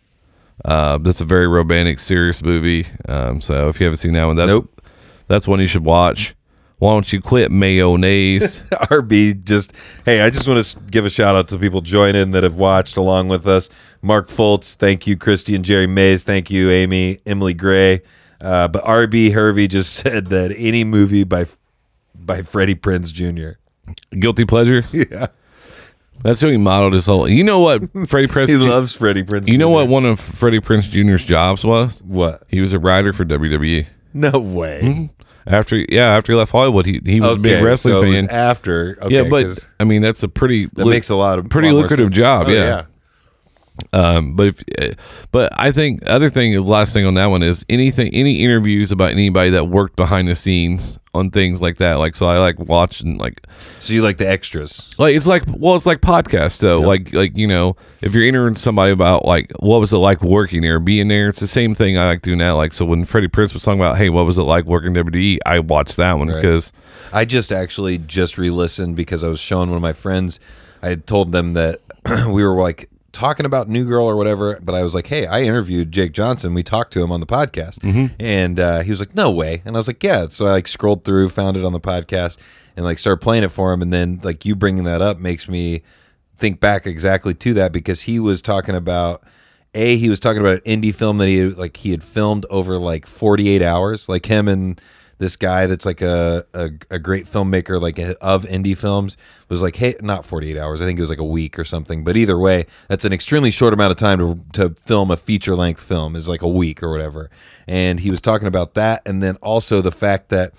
Uh, that's a very romantic, serious movie. Um, so if you haven't seen that one, that's Nope. that's one you should watch. Why don't you quit mayonnaise? RB just hey, I just want to give a shout out to people joining that have watched along with us. Mark Fultz, thank you, Christy and Jerry Mays, thank you, Amy, Emily Gray. Uh, but RB Hervey just said that any movie by by Freddie Prinze Jr. guilty pleasure. Yeah, That's how he modeled his whole. You know what, Freddie Prinze. he loves Freddie Prinze. You know Jr.. what one of Freddie Prinze Jr.'s jobs was? What? He was a writer for WWE. No way. Mm-hmm. After yeah, after he left Hollywood, he he was a big wrestling so it was fan. after. Okay, yeah, but 'cause I mean that's a pretty that makes a lot of pretty lot more lucrative sense. job. Oh, yeah. Um, but if, uh, but I think other thing is last thing on that one is anything any interviews about anybody that worked behind the scenes on things like that. Like so, I like watching like So you like the extras? like it's like well, it's like podcast though. Like like you know, if you're interviewing somebody about like what was it like working there, being there, it's the same thing I like doing now. Like so, when Freddie Prinze was talking about hey, what was it like working WWE, I watched that one Right. because I just actually just re-listened because I was showing one of my friends. I had told them that we were like talking about New Girl or whatever, but I was like, "Hey, I interviewed Jake Johnson. We talked to him on the podcast," and uh, he was like, "No way!" And I was like, "Yeah." So I like scrolled through, found it on the podcast, and like started playing it for him. And then like you bringing that up makes me think back exactly to that because he was talking about a he was talking about an indie film that he like he had filmed over like 48 hours like him and this guy that's like a, a, a great filmmaker like of indie films was like hey not 48 hours. I think it was like a week or something. But either way that's an extremely short amount of time to, to film a feature length film is like a week or whatever. And he was talking about that and then also the fact that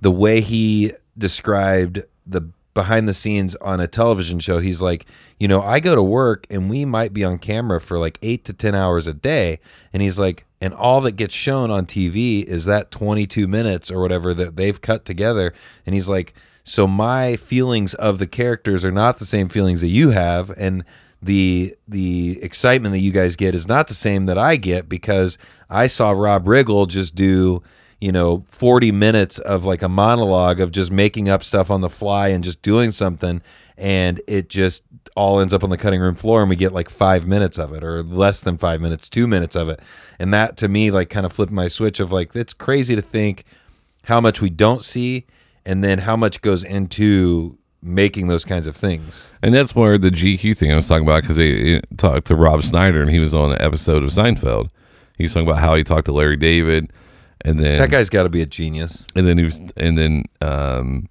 the way he described the behind the scenes on a television show he's like you know i go to work and we might be on camera for like eight to ten hours a day. And he's like and all that gets shown on tv is that 22 minutes or whatever that they've cut together. And he's like so my feelings of the characters are not the same feelings that you have. And the the excitement that you guys get is not the same that I get because I saw Rob Riggle just do you know 40 minutes of like a monologue of just making up stuff on the fly and just doing something and it just all ends up on the cutting room floor and we get like 5 minutes of it or less than 5 minutes 2 minutes of it and that to me like kind of flipped my switch of like it's crazy to think how much we don't see and then how much goes into making those kinds of things And that's where the GQ thing I was talking about because they talked to Rob Schneider and he was on an episode of Seinfeld. He was talking about how he talked to Larry David, and then that guy's got to be a genius. And then he was and then um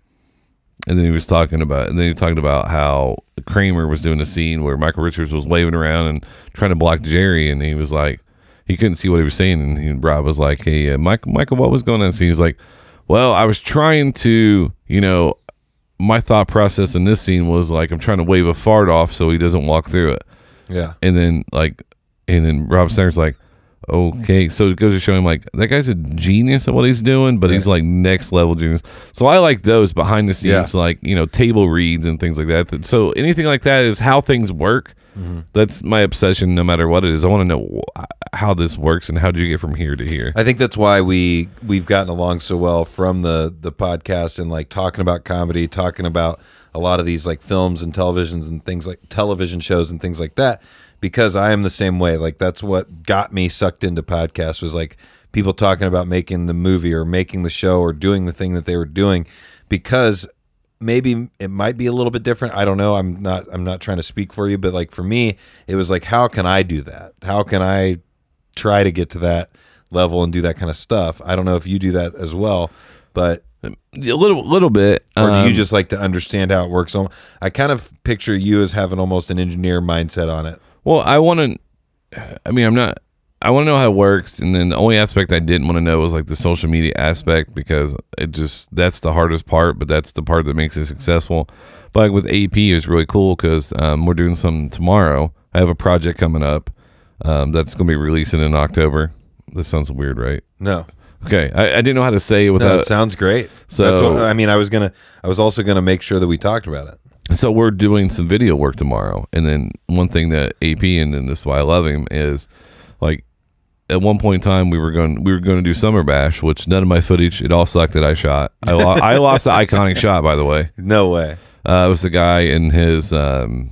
and then he was talking about and then he was talking about how Kramer was doing a scene where Michael Richards was waving around and trying to block Jerry and he was like he couldn't see what he was saying and he, Rob was like hey uh, Michael Michael what was going on? So he was like well I was trying to you know my thought process in this scene was like I'm trying to wave a fart off so he doesn't walk through it. Yeah. And then like and then Rob Schneider's like okay so it goes to show him like that guy's a genius at what he's doing but he's like next level genius. So I like those behind the scenes Yeah. like you know table reads and things like that. So anything like that is how things work. Mm-hmm. that's my obsession no matter what it is. I want to know wh- how this works and how do you get from here to here? I think that's why we we've gotten along so well from the the podcast and like talking about comedy, talking about a lot of these like films and televisions and things like television shows and things like that because I am the same way. Like that's what got me sucked into podcasts was like people talking about making the movie or making the show or doing the thing that they were doing because maybe it might be a little bit different. I don't know. I'm not i'm not trying to speak for you but like for me it was like how can i do that? How can i try to get to that level and do that kind of stuff? I don't know if you do that as well but a little little bit. Or do um, you just like to understand how it works? I kind of picture you as having almost an engineer mindset on it Well, I want to. I mean, I'm not. I want to know how it works, and then the only aspect I didn't want to know was like the social media aspect because it just that's the hardest part, but that's the part that makes it successful. But like with AP, is really cool because um, we're doing some tomorrow. I have a project coming up um, that's going to be releasing in October. This sounds weird, right? no Okay, I, I didn't know how to say it no without. it sounds great So- that's what i mean i was gonna i was also gonna make sure that we talked about it So we're doing some video work tomorrow, and then one thing that AP and then this is why I love him is like at one point in time we were going we were going to do Summer Bash, which none of my footage it all sucked that I shot. I, lo- I lost the iconic shot by the way. no way Uh, it was the guy in his um,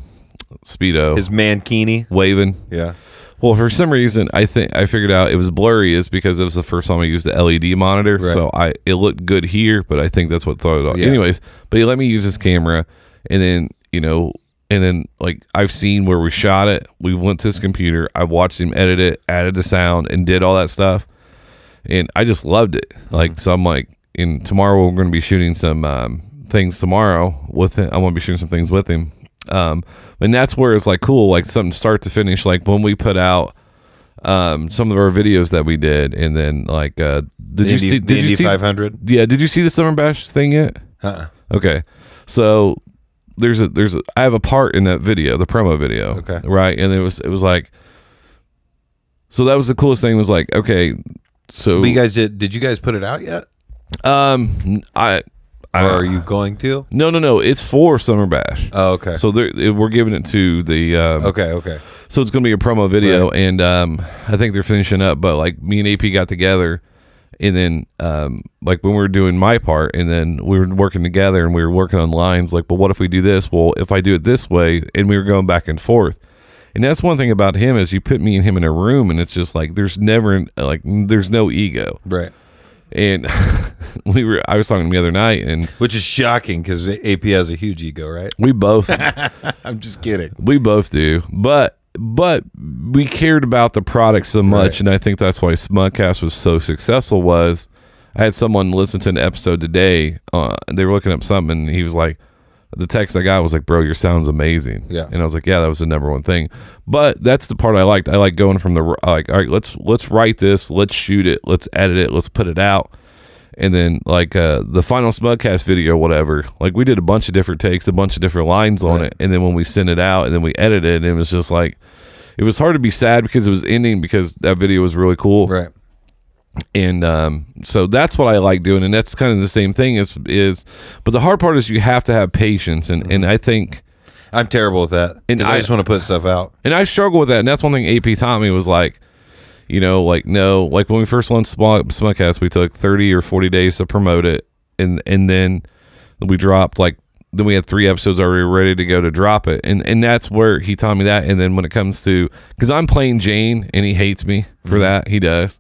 speedo his mankini waving. yeah Well, for some reason, I think I figured out it was blurry is because it was the first time I used the LED monitor. Right. So I it looked good here, but I think that's what thought it off. Yeah. Anyways, but he let me use his camera, and then you know, and then like I've seen where we shot it. We went to his computer. I watched him edit it, added the sound, and did all that stuff, and I just loved it. Like so, I'm like, in tomorrow we're going to be shooting some um, things tomorrow with him. I want to be shooting some things with him. Um, and that's where it's like cool, like something start to finish. Like when we put out um some of our videos that we did, and then like uh, did the you Indy, see? the Did you see? 500 Yeah, did you see the summer bash thing yet? uh-uh. Okay, so there's a there's a I have a part in that video, the promo video. Okay. Right. And it was it was like so that was the coolest thing was like, okay, so But you guys did? Did you guys put it out yet? um I Or are you going to? No, no, no. It's for Summer Bash. Oh, okay. So they're, it- we're giving it to the um, okay, okay. so it's going to be a promo video, and um, I think they're finishing up. But like me and AP got together, and then um, like when we were doing my part, and then we were working together, and we were working on lines. Like, well, what if we do this? Well, if I do it this way, and we were going back and forth. And that's one thing about him is you put me and him in a room, and it's just like there's never like there's no ego. Right. And we were I was talking to him the other night, and Which is shocking because AP has a huge ego, right? we both I'm just kidding. We both do, but but we cared about the product so much, Right. and I think that's why Smugcast was so successful. Was I had someone listen to an episode today, uh, and they were looking up something, and he was like, the text I got was like, "Bro, your sound's amazing." Yeah. and I was like, "Yeah, that was the number one thing." But that's the part I liked. I like going from the like, all right, let's let's write this, let's shoot it, let's edit it, let's put it out and then like uh the final smugcast video or whatever like we did a bunch of different takes a bunch of different lines on Right. it and then when we sent it out and then we edited it it was just like it was hard to be sad because it was ending because that video was really cool Right. and um so that's what i like doing and that's kind of the same thing is is but the hard part is you have to have patience and and i think I'm terrible with that. And I, I- just want to put stuff out. and I struggle with that. And that's one thing AP taught me was like, you know, like no, like when we first launched Smug, Smugcast, we took thirty or forty days to promote it, and and then we dropped like then we had three episodes already ready to go to drop it, and and that's where he taught me that. And then when it comes to because I'm playing Jane and he hates me for mm-hmm. that, he does.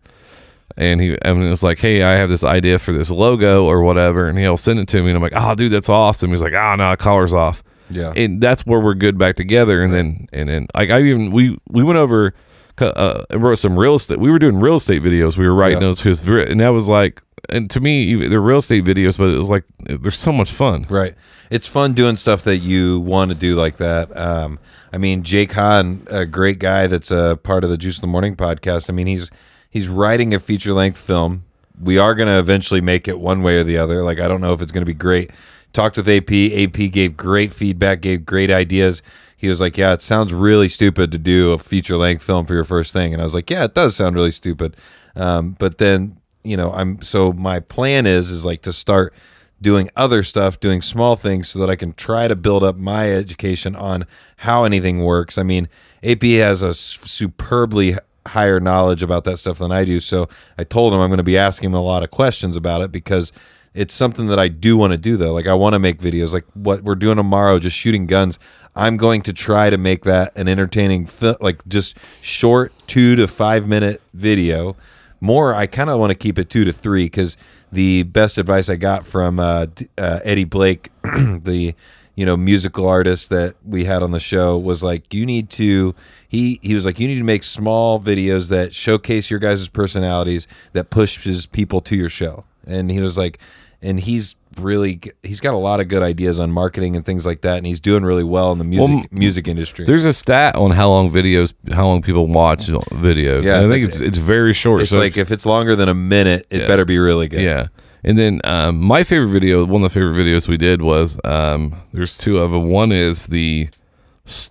And he and it was like, hey, I have this idea for this logo or whatever, and he'll send it to me, and I'm like, oh, dude, that's awesome. He's like, ah, oh no, collar's off Yeah. and that's where we're good back together. And then and then like I even we we went over uh, wrote some real estate. We were doing real estate videos. We were writing Yeah. those and that was like and to me they're real estate videos, but it was like they're so much fun. Right. It's fun doing stuff that you want to do like that. Um, I mean, Jake Hahn, a great guy that's a part of the Juice in the Morning podcast. I mean, he's he's writing a feature length film. We are going to eventually make it one way or the other. Like, I don't know if it's going to be great. Talked with AP. AP gave great feedback, gave great ideas. He was like, "Yeah, it sounds really stupid to do a feature length film for your first thing," and I was like, "Yeah, it does sound really stupid." Um, but then, you know, I'm so my plan is is like to start doing other stuff, doing small things so that I can try to build up my education on how anything works. I mean, AP has a superbly higher knowledge about that stuff than I do. So I told him I'm going to be asking him a lot of questions about it because it's something that I do want to do though. Like I want to make videos like what we're doing tomorrow, just shooting guns. I'm going to try to make that an entertaining, like just short two to five minute video more i kind of want to keep it two to three because the best advice i got from uh, uh, eddie blake the you know musical artist that we had on the show was like you need to he he was like you need to make small videos that showcase your guys' personalities that pushes people to your show and he was like and he's really he's got a lot of good ideas on marketing and things like that and he's doing really well in the music Well, music industry There's a stat on how long videos, how long people watch videos. Yeah, I think it's- it's it's very short. it's So like if it's longer than a minute it Yeah. better be really good Yeah. And then um, my favorite video, one of the favorite videos we did was um, there's two of them. One is the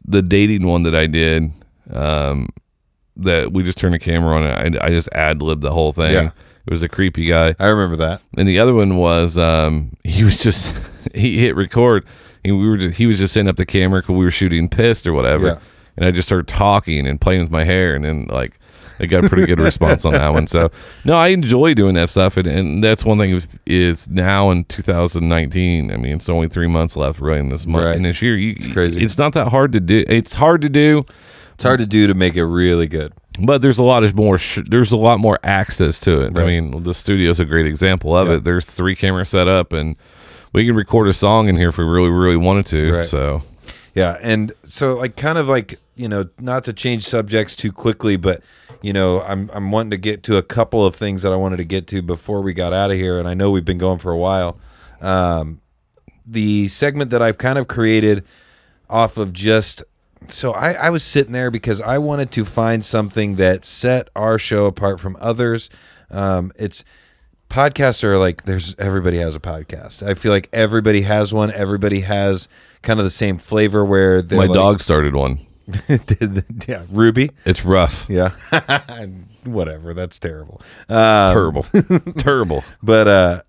the dating one that I did um, that we just turned the camera on and I, I just ad libbed the whole thing. Yeah. It was a creepy guy. i remember that And the other one was um, he was just he hit record and we were just, he was just setting up the camera because we were shooting pissed or whatever. Yeah. And I just started talking and playing with my hair and then like I got a pretty good response on that one. So no, I enjoy doing that stuff and, and that's one thing is, now in 2019. I mean, it's only three months left really in this month Right. and this year. You, It's crazy. It's not that hard to do. It's hard to do, It's hard to do to make it really good. But there's a lot of more. Sh- there's a lot more access to it. I mean, the studio's a great example of Yeah. it. There's three cameras set up, and we can record a song in here if we really, really wanted to. Right. So Yeah, and so like kind of like you know not to change subjects too quickly, but you know I'm I'm wanting to get to a couple of things that I wanted to get to before we got out of here, and I know we've been going for a while. Um, the segment that I've kind of created off of just so I, I was sitting there because I wanted to find something that set our show apart from others. Um, it's podcasts are like there's everybody has a podcast. I feel like everybody has one. Everybody has kind of the same flavor where My like, dog started one. yeah, Ruby. It's rough. Yeah. Whatever. That's terrible. Um, Terrible. Terrible. but uh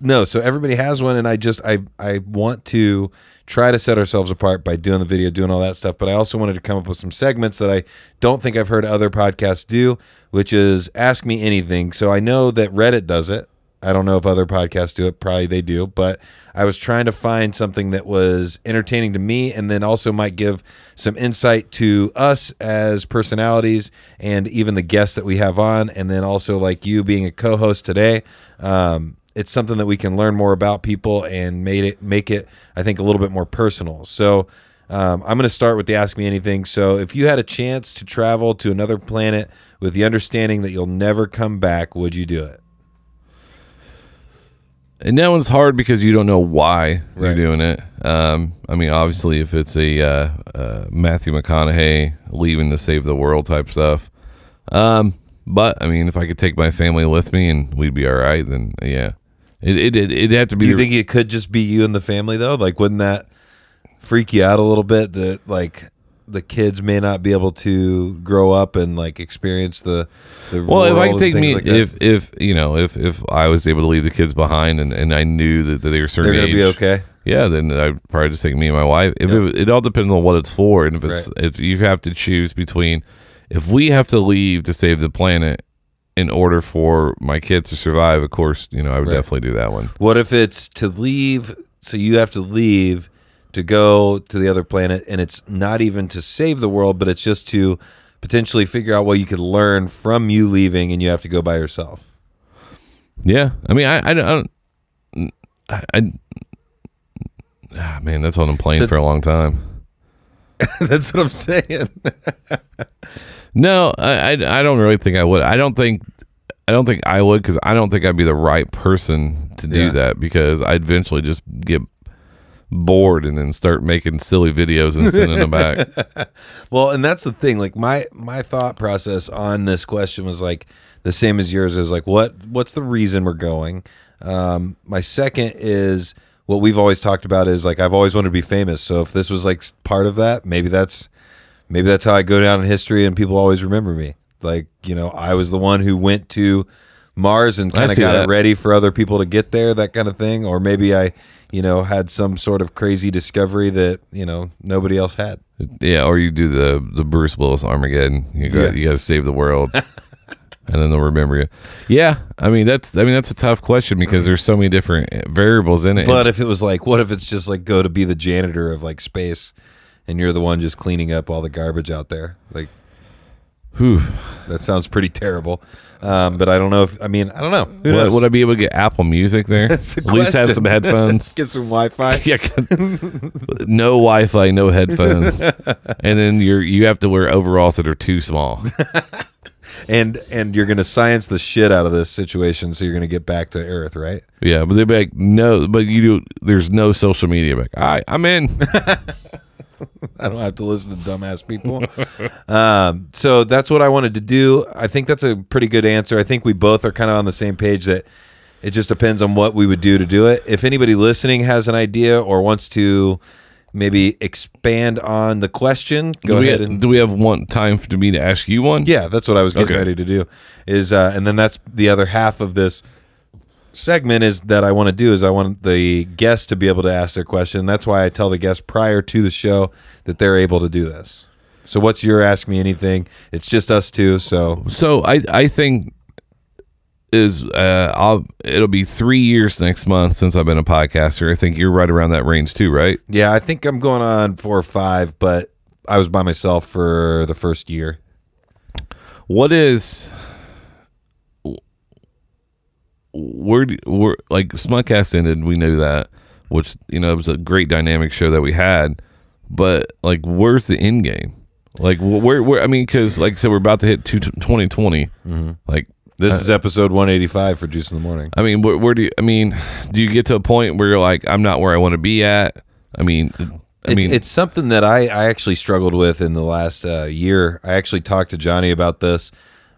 no so everybody has one and i just i i want to try to set ourselves apart by doing the video doing all that stuff but i also wanted to come up with some segments that i don't think i've heard other podcasts do which is ask me anything. So i know that reddit does it. I don't know if other podcasts do it. Probably they do but i was trying to find something that was entertaining to me and then also might give some insight to us as personalities and even the guests that we have on. And then also like you being a co-host today um, it's something that we can learn more about people and made it make it I think a little bit more personal. So um, I'm going to start with the ask me anything. So if you had a chance to travel to another planet with the understanding that you'll never come back, would you do it? And that one's hard because you don't know why you're doing it. Um, I mean, obviously, if it's a uh, uh, Matthew McConaughey leaving to save the world type stuff. Um, but I mean, if I could take my family with me and we'd be all right, then yeah, it it it it'd have to be. Do you think it could just be you and the family though? Like, wouldn't that freak you out a little bit? That like the kids may not be able to grow up and like experience the the well, if I take me, like if if you know, if if I was able to leave the kids behind and, and I knew that, that they were certain they're gonna age, be okay. Yeah, then I'd probably just take me and my wife. If it, it all depends on what it's for, and if it's Right. if you have to choose between, if we have to leave to save the planet in order for my kids to survive, of course, you know I would Right. definitely do that one. What if it's to leave? So you have to leave to go to the other planet, and it's not even to save the world, but it's just to potentially figure out what you could learn from you leaving, and you have to go by yourself. Yeah, I mean, I I don't. I, I ah, man, that's on a plane To- for a long time. That's what I'm saying. No, I, I I don't really think I would. I don't think I don't think I would because I don't think I'd be the right person to do Yeah. that because I'd eventually just get bored and then start making silly videos and sending them back. well, and that's the thing. Like my my thought process on this question was like the same as yours. Is like what what's the reason we're going? Um, my second is what we've always talked about is like I've always wanted to be famous. So if this was like part of that, maybe that's maybe that's how I go down in history and people always remember me. Like you know, I was the one who went to Mars and kind of got that. it ready for other people to get there, that kind of thing. Or maybe I, you know, had some sort of crazy discovery that you know nobody else had. yeah, or you do the the Bruce Willis Armageddon. You got Yeah. you got to save the world. And then they'll remember you. Yeah, I mean that's I mean that's a tough question because there's so many different variables in it. But if it was like, what if it's just like go to be the janitor of like space, and you're the one just cleaning up all the garbage out there? Like Whew. that sounds pretty terrible. Um, but I don't know if I mean I don't know. Who Would, knows? would I be able to get Apple Music there? At least have some headphones. Get some Wi-Fi. yeah, no Wi-Fi, no headphones, and then you're you have to wear overalls that are too small. and and you're gonna science the shit out of this situation, so you're gonna get back to Earth, right? Yeah, but they'd be like, no, but you do. There's no social media. Like, all right, I'm in. I don't have to listen to dumbass people. um, so that's what I wanted to do. I think that's a pretty good answer. I think we both are kind of on the same page that it just depends on what we would do to do it. If anybody listening has an idea or wants to maybe expand on the question, go do we, ahead and do we have one time for me to ask you one? yeah, that's what I was getting Okay. ready to do. Is uh, and then that's the other half of this segment is that I want to do is I want the guests to be able to ask their question. That's why I tell the guests prior to the show that they're able to do this. So what's your ask me anything? It's just us two, so So I I think is uh I'll it'll be three years next month since I've been a podcaster. I think you're right around that range too, right? yeah, I think I'm going on four or five, but I was by myself for the first year. What is where do, where like Smugcast ended? We knew that, which you know it was a great dynamic show that we had. But like, where's the end game? Like, where where I mean, because like I said, we're about to hit two, 2020. Like, This Uh, is episode 185 for Juice in the Morning. I mean, where, where do you? I mean, do you get to a point where you're like, I'm not where I want to be at? I mean, I it's, mean, it's something that I, I actually struggled with in the last uh, year. I actually talked to Johnny about this.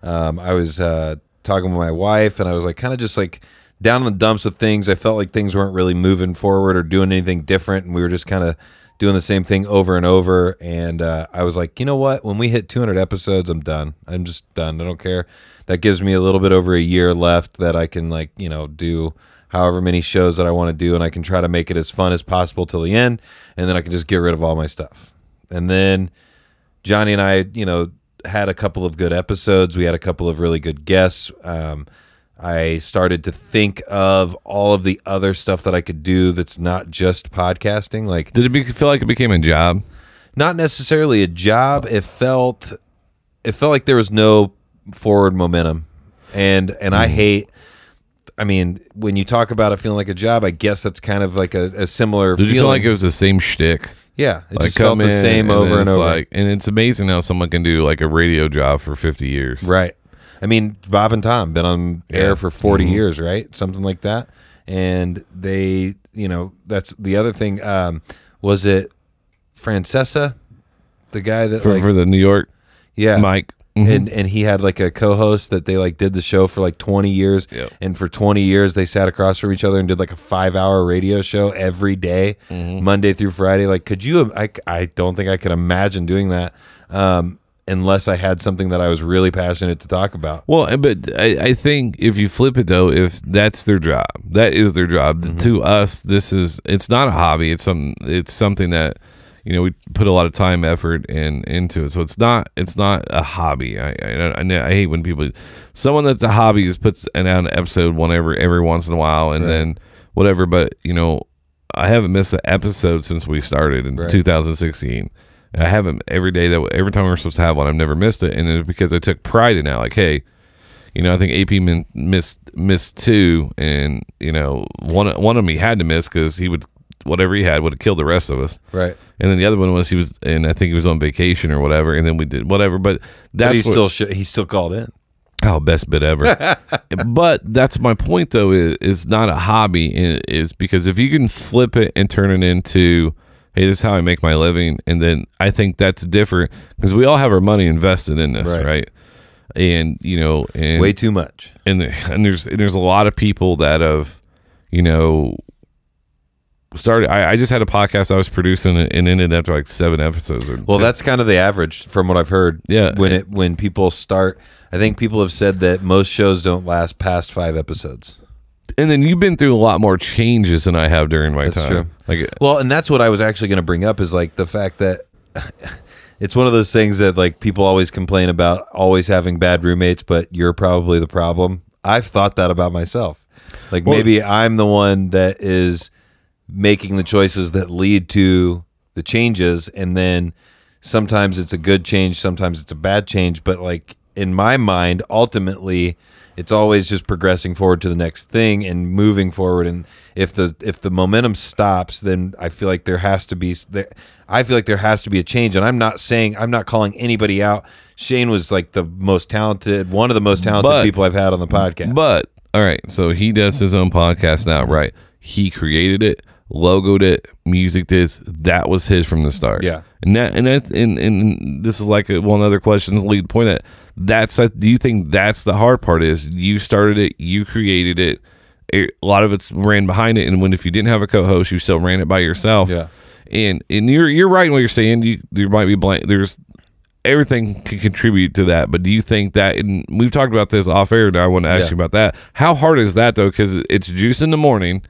Um, I was uh, talking with my wife, and I was like kind of just like down in the dumps with things. I felt like things weren't really moving forward or doing anything different, and we were just kind of doing the same thing over and over. And uh, I was like, you know what? When we hit 200 episodes, I'm done. I'm just done. I don't care. That gives me a little bit over a year left that I can like you know do however many shows that I want to do, and I can try to make it as fun as possible till the end, and then I can just get rid of all my stuff. And then Johnny and I, you know, had a couple of good episodes. We had a couple of really good guests. Um, I started to think of all of the other stuff that I could do that's not just podcasting. Like, Did it be, feel like it became a job? not necessarily a job. It felt, it felt like there was no forward momentum, and and. I hate. I mean, when you talk about it feeling like a job, I guess that's kind of like a, a similar. Did you feel like it was the same shtick? Yeah, it Like just felt the same over then and over. Like, and it's amazing how someone can do like a radio job for 50 years. Right. I mean, Bob and Tom been on Yeah. air for 40 Mhm. years, right? Something like that. And they, you know, that's the other thing. Um, was it Francesa, the guy that For, like, for the New York yeah, Mike. Mhm. and and he had like a co-host that they like did the show for like 20 years Yep. and for 20 years they sat across from each other and did like a five hour radio show every day, Mm-hmm. monday through friday like could you I, I don't think i could imagine doing that um unless i had something that i was really passionate to talk about Well, but I, I think if you flip it though, if that's their job, that is their job. Mm-hmm. To us, this is it's not a hobby. It's some it's something that you know we put a lot of time, effort, and into it. So it's not it's not a hobby. I I, I, I hate when people someone that's a hobby is puts an an episode one every every once in a while and Right. then whatever. But you know, I haven't missed an episode since we started in Right. 2016. I haven't every day that every time we're supposed to have one, I've never missed it, and it's because I took pride in that. Like, hey, you know, I think AP min- missed missed two, and you know, one one of them he had to miss because he would whatever he had would have killed the rest of us. right And then the other one was he was, and I think he was on vacation or whatever. And then we did whatever. But that's but he what- still sh- he still called in Oh, best bit ever. but that's my point, though. Is is not a hobby. Is because if you can flip it and turn it into, hey, this is how I make my living, and then I think that's different because we all have our money invested in this, Right. right? And you know, and way too much and and there's and there's a lot of people that have, you know, started. I, I just had a podcast I was producing and ended after like seven episodes. Or, well that's kind of the average from what i've heard Yeah. when it when people start i think people have said that most shows don't last past five episodes and then you've been through a lot more changes than I have during my That's time. true. Like uh, Well, and that's what I was actually going to bring up is like the fact that it's one of those things that like people always complain about always having bad roommates, but you're probably the problem. I've thought that about myself. Like Well- maybe I'm the one that is making the choices that lead to the changes. And then sometimes it's a good change, sometimes it's a bad change, but like in my mind ultimately it's always just progressing forward to the next thing and moving forward. And if the if the momentum stops then i feel like there has to be i feel like there has to be a change. And i'm not saying i'm not calling anybody out. Shane was like the most talented one of the most talented But- people i've had on the podcast. But all right, so he does his own podcast now, right? He created it, logoed it, music this. That was his from the start. Yeah. and that and that and, and this is like a, one other question's lead point. That that's like, do you think that's the hard part? Is you started it, you created it. it a lot of it's ran behind it, and when if you didn't have a co-host, you still ran it by yourself. Yeah. and and you're you're right in what you're saying. You there might be blank. There's everything can contribute to that. But do you think that? And we've talked about this off air. Now I want to ask Yeah. you about that. How hard is that though? Because it's juice in the morning,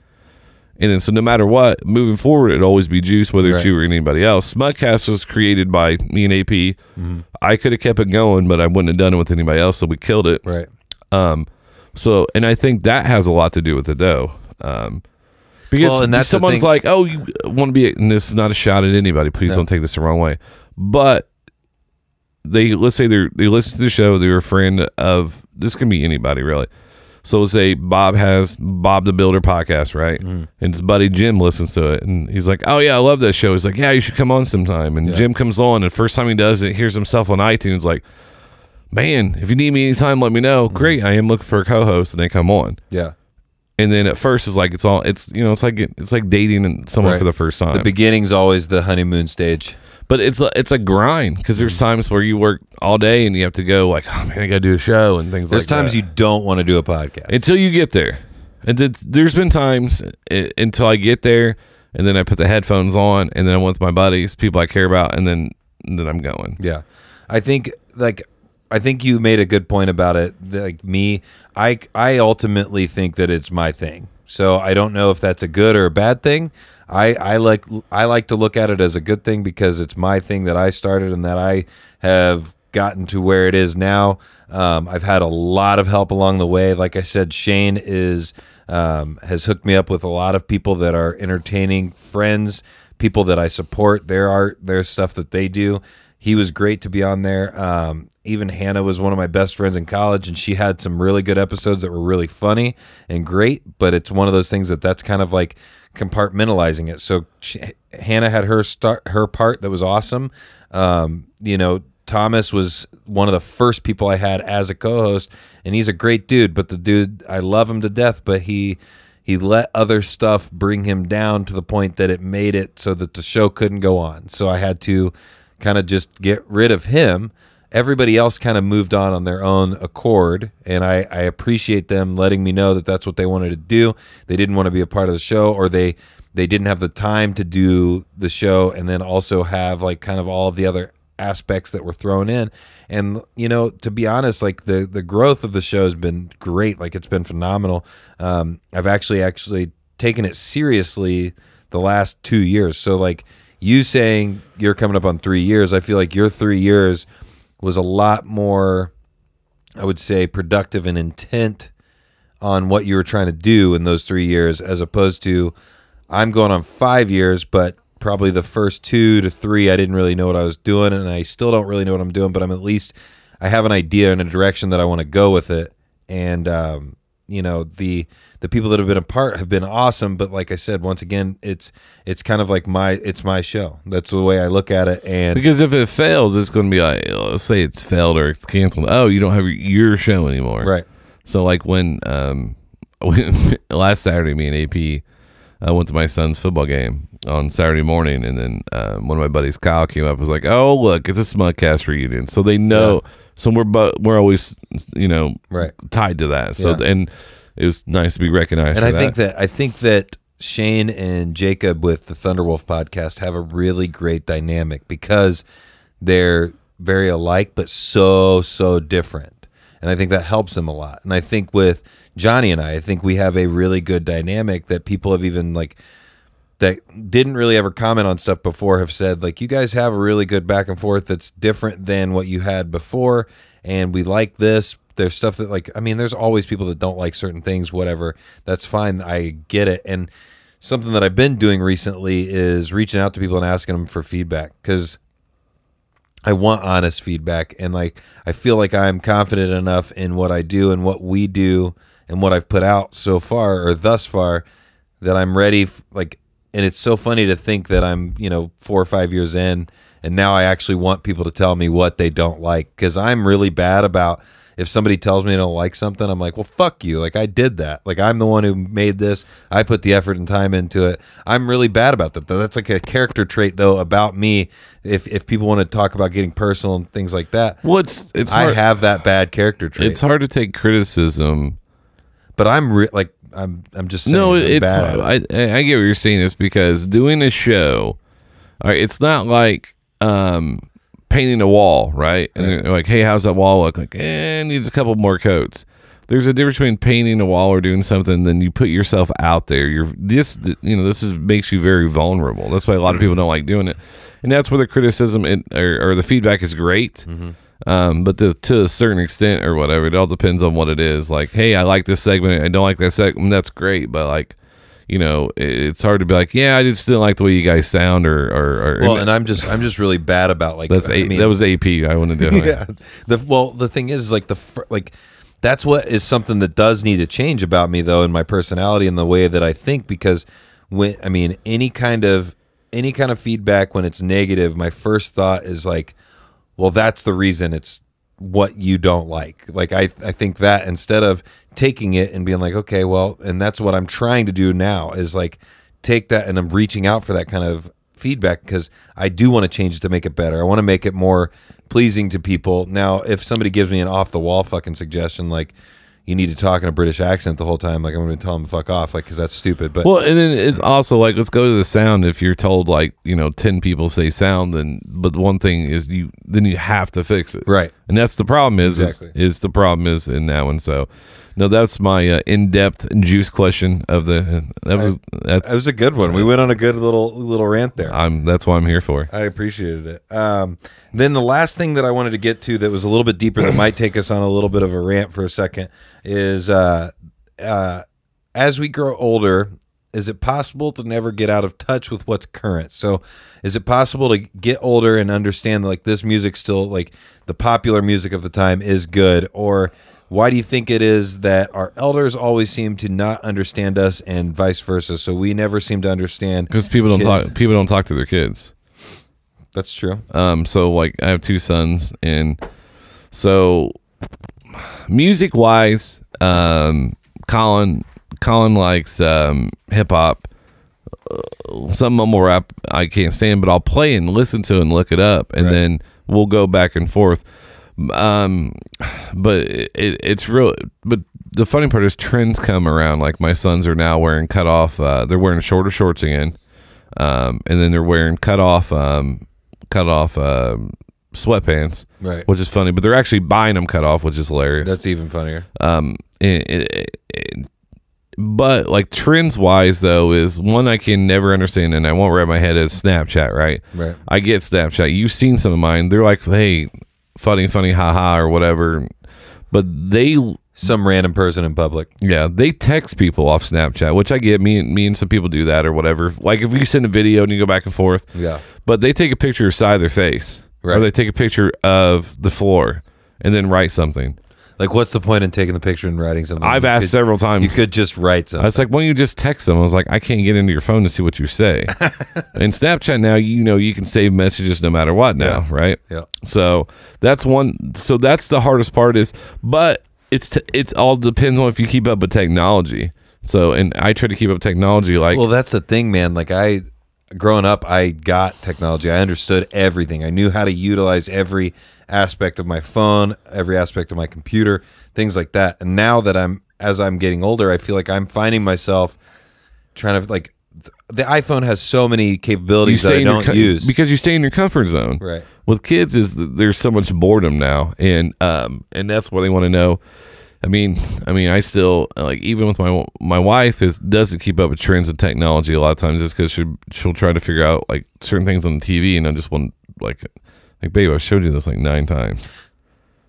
and then so no matter what, moving forward, it'll always be juice, whether it's Right. you or anybody else. Smugcast was created by me and AP. Mm-hmm. I could have kept it going, but I wouldn't have done it with anybody else, so we killed it. right Um, so and I think that has a lot to do with the dough. Um, because Well, and that's someone's like, "Oh, you want to be," and this is not a shot at anybody. Please No. don't take this the wrong way. But they let's say they're, they listen to the show. They're a friend of this can be anybody really. So let's say Bob has Bob the Builder podcast, right? Mm-hmm. And his buddy Jim listens to it, and he's like, "Oh yeah, I love that show." He's like, "Yeah, you should come on sometime." And Yeah. Jim comes on, and first time he does it, hears himself on iTunes, like, "Man, if you need me anytime, let me know." Mm-hmm. Great, I am looking for a co-host, and they come on. yeah And then at first, it's like it's all it's you know it's like it's like dating someone Right. for the first time. the beginning's always the honeymoon stage but it's a, it's a grind because there's times where you work all day and you have to go like, oh man, I gotta do a show and things. Like that. There's like times that. you don't want to do a podcast. until you get there. And th- there's been times uh, until I get there, and then I put the headphones on, and then I'm with my buddies, people I care about, and then then I'm going. Yeah, I think like I think you made a good point about it. Like me, I I ultimately think that it's my thing. So I don't know if that's a good or a bad thing. I I like I like to look at it as a good thing because it's my thing that I started and that I have gotten to where it is now. Um, I've had a lot of help along the way. Like I said, Shane is um, has hooked me up with a lot of people that are entertaining friends, people that I support. Their art, their stuff that they do. He was great to be on there. Um, even Hannah was one of my best friends in college, and she had some really good episodes that were really funny and great. But it's one of those things that that's kind of like compartmentalizing it. So she, Hannah had her start her part that was awesome. Um, you know, Thomas was one of the first people I had as a co-host, and he's a great dude. But the dude, I love him to death, but he he let other stuff bring him down to the point that it made it so that the show couldn't go on. So I had to kind of just get rid of him. Everybody else kind of moved on on their own accord, and I, I appreciate them letting me know that that's what they wanted to do. They didn't want to be a part of the show, or they they didn't have the time to do the show, and then also have like kind of all of the other aspects that were thrown in. And you know, to be honest, like the the growth of the show has been great. Like it's been phenomenal. Um, I've actually actually taken it seriously the last two years. So like you saying you're coming up on three years, I feel like your three years was a lot more, I would say, productive and intent on what you were trying to do in those three years, as opposed to I'm going on five years, but probably the first two to three, I didn't really know what I was doing, and I still don't really know what I'm doing, but I'm at least I have an idea and a direction that I want to go with it, and um, you know the the people that have been a part have been awesome, but like I said, once again, it's it's kind of like my it's my show. That's the way I look at it, and Because if it fails, it's going to be like, let's say it's failed or it's canceled. Oh, you don't have your, show anymore. right, So like when um when, last Saturday, me and AP I went to my son's football game on Saturday morning, and then um, one of my buddies, Kyle, came up and was like, "Oh, look, it's a Smugcast reunion." So they know. So we're but we're always you know right. tied to that. So Yeah. and it was nice to be recognized. And I think that I think that Shane and Jacob with the Thunderwolf podcast have a really great dynamic because they're very alike but so so different. And I think that helps them a lot. And I think with Johnny and I, I think we have a really good dynamic that people have even like that didn't really ever comment on stuff before have said like you guys have a really good back and forth that's different than what you had before and we like this there's stuff that like i mean there's always people that don't like certain things whatever. That's fine. I get it. And something that i've been doing recently is reaching out to people and asking them for feedback because I want honest feedback. And like I feel like I'm confident enough in what I do and what we do and what I've put out so far or thus far that I'm ready f- like and it's so funny to think that I'm, you know, 4 or 5 years in and now I actually want people to tell me what they don't like cuz I'm really bad about if somebody tells me they don't like something, I'm like, well, fuck you. Like, I did that. Like, I'm the one who made this. I put the effort and time into it. I'm really bad about that. That's like a character trait, though, about me. If, if people want to talk about getting personal and things like that, well, it's it's I hard, have that bad character trait. it's hard to take criticism. but I'm re- like, I'm, I'm just saying No, it's. I, I I get what you're saying. Is because doing a show, all right, it's not like um painting a wall, right? And they're like, hey, how's that wall look? Like, eh, it needs a couple more coats. There's a difference between painting a wall or doing something. Then you put yourself out there. You're this, you know, this is makes you very vulnerable. That's why a lot of people don't like doing it, and that's where the criticism and, or, or the feedback is great. Um, but to, to a certain extent or whatever, it all depends on what it is. Like, hey, I like this segment. I don't like that segment. That's great, but like, you know, it's hard to be like, yeah, I just didn't like the way you guys sound, or or, or Well, and I'm just, I'm just really bad about like, that's I a, mean, that was AP. I want to yeah. The well, the thing is, like the like that's what is something that does need to change about me though in my personality and the way that I think because when I mean any kind of any kind of feedback when it's negative, my first thought is like, well, that's the reason it's what you don't like. Like I I think that instead of taking it and being like, okay, well, and that's what I'm trying to do now is like take that and I'm reaching out for that kind of feedback because I do want to change it to make it better. I want to make it more pleasing to people. Now, if somebody gives me an off the wall fucking suggestion like you need to talk in a British accent the whole time, like I'm going to tell them to fuck off, like because that's stupid. But Well, and then it's also like let's go to the sound. If you're told like you know ten people say sound, then but one thing is you then you have to fix it, Right. And that's the problem is Exactly. is, is the problem is in that one. So no, that's my uh, in depth juice question of the that was that's that was a good one. We went on a good little little rant there. I'm that's what I'm here for. I appreciated it. Um, then the last thing that I wanted to get to that was a little bit deeper that might take us on a little bit of a rant for a second is uh, uh, as we grow older, is it possible to never get out of touch with what's current? So, is it possible to get older and understand like this music still like the popular music of the time is good, or why do you think it is that our elders always seem to not understand us and vice versa? So we never seem to understand Because people don't kids. talk people don't talk to their kids. That's true. Um, so like I have two sons, and so music wise, um, Colin Colin likes um, hip hop. Uh, some mumble rap I can't stand, but I'll play and listen to and look it up, and Right. then we'll go back and forth. Um, but it, it's real. But the funny part is trends come around. Like my sons are now wearing cut off. Uh, they're wearing shorter shorts again, um, and then they're wearing cut off, um, cut off um, sweatpants, Right. which is funny. But they're actually buying them cut off, which is hilarious. That's even funnier. Um, it, it, but like trends wise though is one I can never understand, and I won't wrap my head is Snapchat. Right? Right. I get Snapchat. You've seen some of mine. They're like, hey, funny, funny, haha, or whatever. But they, Some random person in public. yeah, they text people off Snapchat, which I get. Me and me and some people do that or whatever. Like if you send a video and you go back and forth, Yeah. but they take a picture of side of their face, Right. or they take a picture of the floor and then write something. Like, what's the point in taking the picture and writing something? I've You asked could- several times. You could just write I something. was like, why don't you just text them? I was like, I can't get into your phone to see what you say. In Snapchat now, you know, you can save messages no matter what now, Yeah. right? yeah. So that's one. So that's the hardest part is, but it's t- it's all depends on if you keep up with technology. So and I try to keep up with technology like Well, that's the thing, man. Like, I, growing up, I got technology. I understood everything. I knew how to utilize every aspect of my phone, every aspect of my computer, things like that. And now that I'm, as I'm getting older, I feel like I'm finding myself trying to, like, the iPhone has so many capabilities that I don't use. because you stay in your comfort zone. Right. With kids, is there's so much boredom now, and um and that's what they want to know. I mean, I mean, I still like even with my my wife is doesn't keep up with trends and technology a lot of times just because she she'll try to figure out like certain things on the TV, and I just want like like babe, I showed you this like nine times.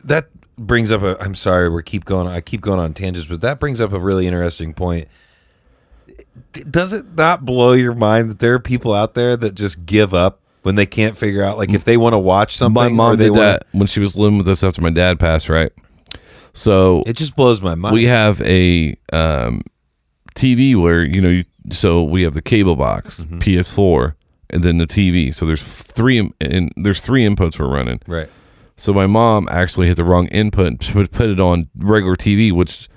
that brings up a i'm sorry we keep going i keep going on tangents but that brings up a really interesting point does it not blow your mind that there are people out there that just give up when they can't figure out like if they want to watch something My mom did wanna- that when she was living with us after my dad passed, right? So it just blows my mind we have a um, TV where you know, you, so we have the cable box, Mm-hmm. PS4, and then the TV. So there's three and there's three inputs we're running. right So my mom actually hit the wrong input and put put it on regular TV, which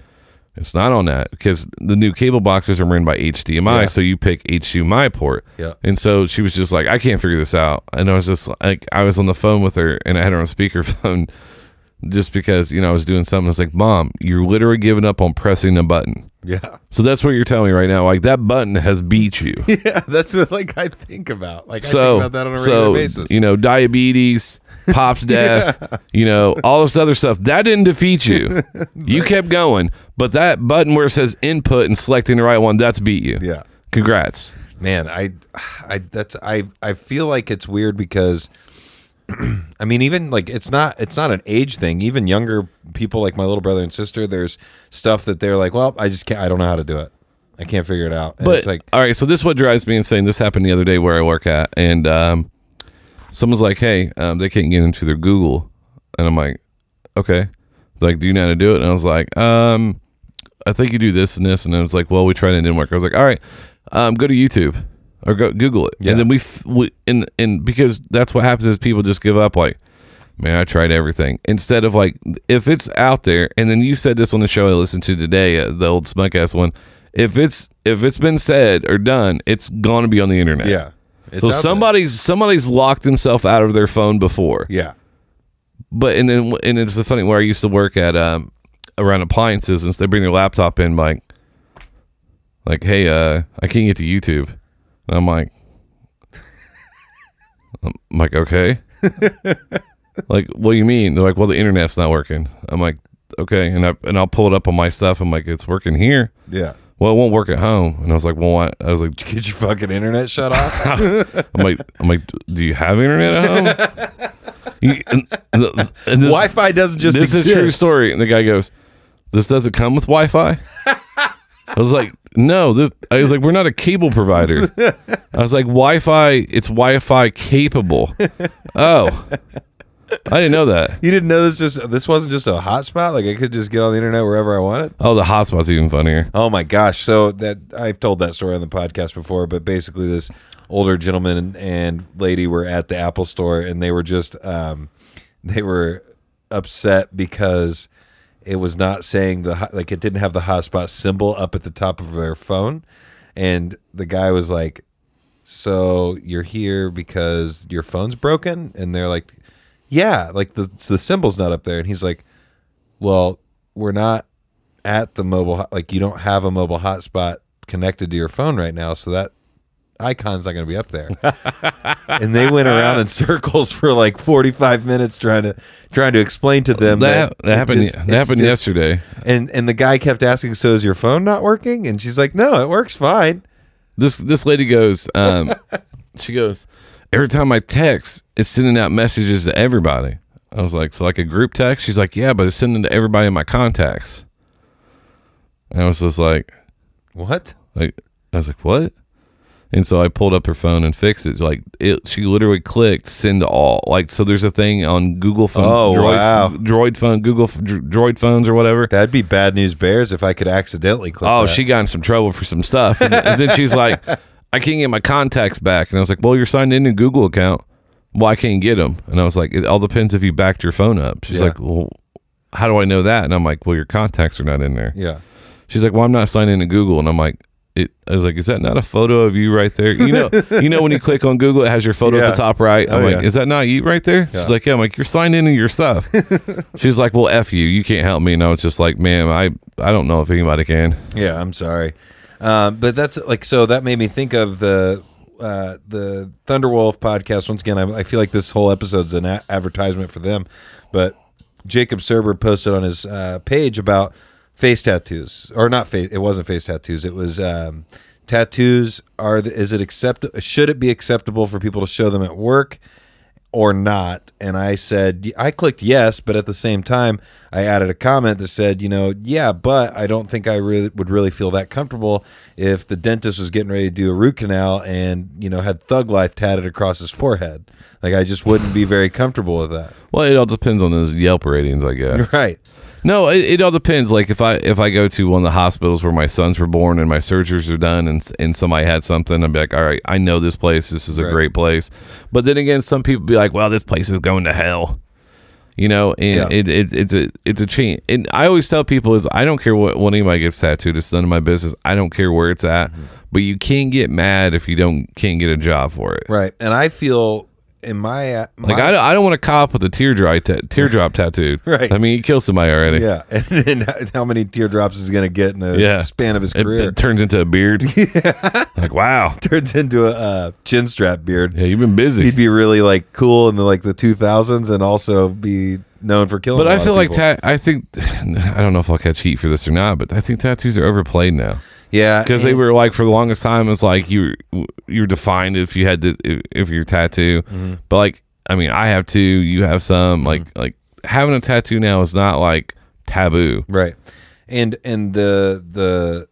it's not on that because the new cable boxes are run by HDMI. Yeah. So you pick HDMI port. Yeah. And so she was just like, I can't figure this out. And I was just like, I was on the phone with her and I had her on speakerphone just because, you know, I was doing something. I was like, Mom, you're literally giving up on pressing a button. yeah So that's what you're telling me right now. Like that button has beat you. yeah that's what like i think about like i so, think about that on a regular basis you know, diabetes, pop's death, you know, all this other stuff. That didn't defeat you. you kept going, but that button where it says input and selecting the right one, that's beat you. yeah Congrats. man i i that's i i feel like it's weird because i mean even like it's not it's not an age thing even younger people like my little brother and sister there's stuff that they're like well i just can't i don't know how to do it i can't figure it out and But it's like all right, so this is what drives me insane. This happened the other day where I work at, and um, someone's like, "Hey, um, they can't get into their Google," and I'm like, "Okay." Like, do you know how to do it? And I was like, um, I think you do this and this, and then it was like, well, we tried it, it didn't work. I was like, all right, um, go to YouTube or go Google it, Yeah. and then we, f- we and and because that's what happens is people just give up. Like, man, I tried everything instead of like if it's out there, and then you said this on the show I listened to today, uh, the old Smugcast one. If it's if it's been said or done, it's gonna be on the internet. yeah It's so somebody's somebody's locked themselves out of their phone before. Yeah. But and then and it's the funny where I used to work at um around appliances and they bring their laptop in like like hey uh I can't get to YouTube and I'm like I'm like okay like what do you mean they're like well the internet's not working I'm like okay and I and I'll pull it up on my stuff I'm like it's working here Yeah. well it won't work at home and I was like well what I was like Did you Get your fucking internet shut off. I'm like I'm like do you have internet at home you, and, and, the- and this- Wi-Fi doesn't just this exist. is a true story. And the guy goes, "This doesn't come with Wi-Fi." I was like, "No." This, I was like, "We're not a cable provider." I was like, "Wi-Fi. It's Wi-Fi capable." oh, I didn't know that. You didn't know this just this wasn't just a hotspot. Like I could just get on the internet wherever I wanted. Oh, the hotspot's even funnier. Oh my gosh! So that I've told that story on the podcast before, but basically, this older gentleman and, and lady were at the Apple store, and they were just um, they were upset because it was not saying the like it didn't have the hotspot symbol up at the top of their phone, and the guy was like, "So you're here because your phone's broken?" And they're like, "Yeah, like the the symbol's not up there," and he's like, "Well, we're not." at the mobile like you don't have a mobile hotspot connected to your phone right now so that icon's not going to be up there and they went around in circles for like 45 minutes trying to trying to explain to them That, that, that happened. just- that happened just- yesterday. and and the guy kept asking so is your phone not working and she's like no it works fine This this lady goes. Um, she goes. Every time I text, it's sending out messages to everybody. I was like, so like a group text. She's like, yeah, but it's sending to everybody in my contacts. And I was just like, what Like I was like, what? And so I pulled up her phone and fixed it. Like it, she literally clicked send to all. Like so, there's a thing on Google phone, Oh, Droid, wow. Droid phone, Google Droid phones or whatever. that'd be bad news bears if i could accidentally click Oh, that. she got in some trouble for some stuff. And, and then she's like, I can't get my contacts back. And I was like, well, you're signed in a Google account. Well, I can't get them. And I was like, it all depends if you backed your phone up. She's Yeah. like, well, how do I know that? And I'm like, well, your contacts are not in there. yeah She's like, well, I'm not signed into Google. And I'm like, it, I was like, is that not a photo of you right there? You know, you know when you click on Google, it has your photo at the top right. I'm Oh, like, yeah. is that not you right there? Yeah. She's like, yeah. I'm like, you're signed into your stuff. She's like, well, f you. You can't help me. And I was just like, ma'am, I I don't know if anybody can. Yeah, I'm sorry, um, but that's like so that made me think of the uh, the Thunderwolf podcast. Once again, I, I feel like this whole episode's an a- advertisement for them, but Jacob Serber posted on his uh, page about face tattoos, or not face. It wasn't face tattoos. It was um, tattoos. Are the, is it accept? Should it be acceptable for people to show them at work? or not and i said i clicked yes but at the same time i added a comment that said you know yeah but i don't think i really would really feel that comfortable if the dentist was getting ready to do a root canal and you know had thug life tatted across his forehead like i just wouldn't be very comfortable with that Well, it all depends on those Yelp ratings, I guess. right No, it, it all depends. Like if I if I go to one of the hospitals where my sons were born and my surgeries are done, and and somebody had something, I'd be like, all right, I know this place. This is a Right. great place. But then again, some people be like, well, this place is going to hell. You know, and Yeah. it, it it's a it's a change. And I always tell people is I don't care what when anybody gets tattooed. It's none of my business. I don't care where it's at. Mm-hmm. But you can't get mad if you don't can't get a job for it. right and i feel in my, uh, my Like I, don't- I don't want to cop with a teardrop ta- teardrop tattoo. Right. I mean, he killed somebody already. yeah and, and how many teardrops is he going to get in the Yeah. span of his It, career it turns into a beard. yeah. Like wow. turns into a uh, chin strap beard Yeah, you've been busy. he'd be really like cool in the like the 2000s and also be known for killing but I feel like tat. I think I don't know if I'll catch heat for this or not, but I think tattoos are overplayed now yeah because they were like for the longest time it's like you you're defined if you had the if, if your tattoo, Mm-hmm. but like I mean I have two, you have some. Like like having a tattoo now is not like taboo. right and and the the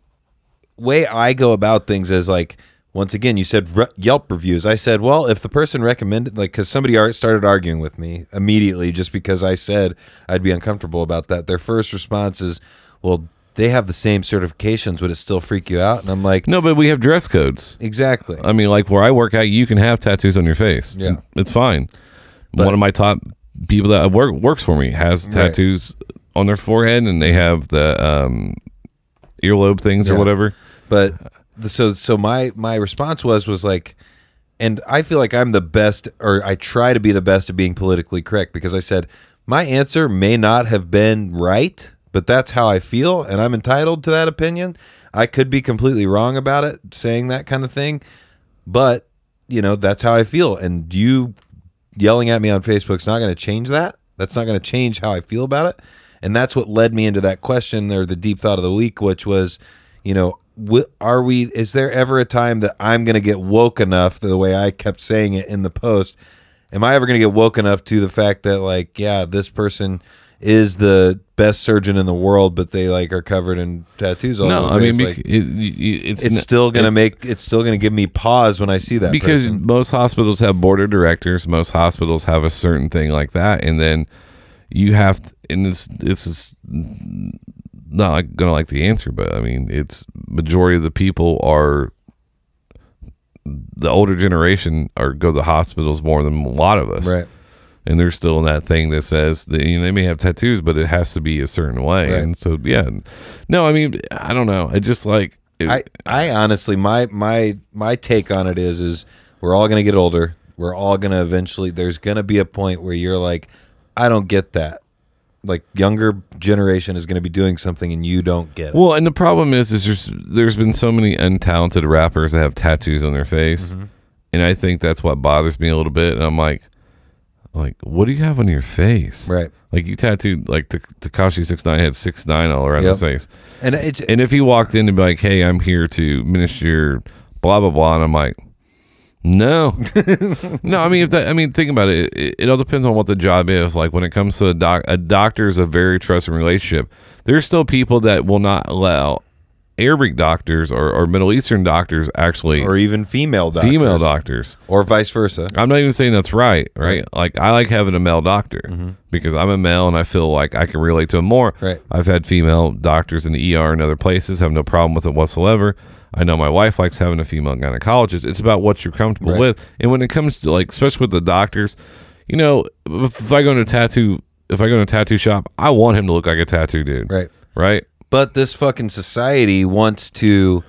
way i go about things is like once again you said re- yelp reviews i said well if the person recommended like because somebody ar- started arguing with me immediately just because i said i'd be uncomfortable about that their first response is well they have the same certifications would it still freak you out and i'm like No, but we have dress codes. exactly I mean, like where I work at, you can have tattoos on your face. Yeah. it's fine. But- One of my top people that work works for me has tattoos on their forehead, and they have the um, earlobe things or whatever. but the, so so my my response was was like and I feel like I'm the best, or I try to be the best at being politically correct because I said my answer may not have been right, but that's how I feel, and I'm entitled to that opinion. I could be completely wrong about it, saying that kind of thing, but you know that's how I feel, and you yelling at me on Facebook's not going to change that. That's not going to change how I feel about it, and that's what led me into that question or the deep thought of the week, which was, you know, are we? Is there ever a time that I'm going to get woke enough the way I kept saying it in the post? Am I ever going to get woke enough to the fact that like, yeah, this person is the best surgeon in the world, but they like are covered in tattoos all no, over I mean, like, it, it- it's it's n- still gonna it's- make it's still gonna give me pause when I see that because person. most hospitals have board of directors. Most hospitals have a certain thing like that, and then you have, to, and this this is not gonna like the answer, but I mean, it's majority of the people are the older generation are go to the hospitals more than a lot of us, Right. And they're still in that thing that says that you know, they may have tattoos, but it has to be a certain way, Right. and so yeah, no, I mean, I don't know, I just like. It, I, I honestly my my my take on it is is we're all gonna get older. We're all gonna eventually there's gonna be a point where you're like, I don't get that. Like younger generation is gonna be doing something and you don't get it. Well, and the problem is, is there's there's been so many untalented rappers that have tattoos on their face, Mm-hmm. and I think that's what bothers me a little bit. And I'm like, like, what do you have on your face? Right. Like you tattooed like the Tekashi Six Nine had six nine all around Yep. his face, And it's and if he walked in and be like, "Hey, I'm here to minister," blah blah blah, and I'm like. No, no. I mean, if that, I mean, think about it. It, it all depends on what the job is. Like when it comes to a doc, a doctor is a very trusting relationship. There's still people that will not allow Arabic doctors or, or Middle Eastern doctors actually or even female doctors. female doctors. Or vice versa. I'm not even saying that's right, right? Like I like having a male doctor because I'm a male and I feel like I can relate to him more. Mm-hmm. Right. I've had female doctors in the ER and other places, have no problem with it whatsoever. I know my wife likes having a female gynecologist. It's about what you're comfortable Right. with. And when it comes to like, especially with the doctors, you know, if, if I go into a tattoo, if I go to a tattoo shop, I want him to look like a tattoo dude. Right. Right. But this fucking society wants to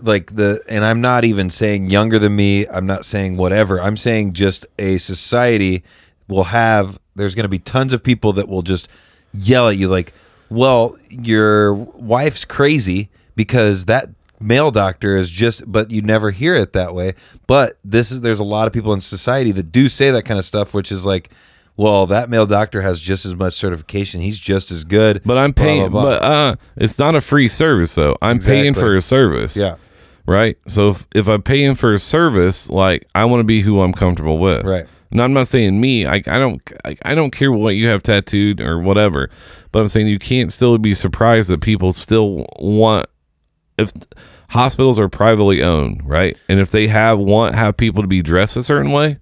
like the and I'm not even saying younger than me, I'm not saying whatever. I'm saying just a society will have there's going to be tons of people that will just yell at you like, "Well, your wife's crazy because that male doctor is just but you never hear it that way. But this is there's a lot of people in society that do say that kind of stuff which is like well, that male doctor has just as much certification. He's just as good. But I'm blah, blah, paying, blah. but uh, it's not a free service though. I'm paying for a service. Yeah. Right. So if, if I'm paying for a service, like I want to be who I'm comfortable with. Right. And I'm not saying me. I, I don't. I, I don't care what you have tattooed or whatever. But I'm saying you can't still be surprised that people still want if hospitals are privately owned, right? And if they have want have people to be dressed a certain way,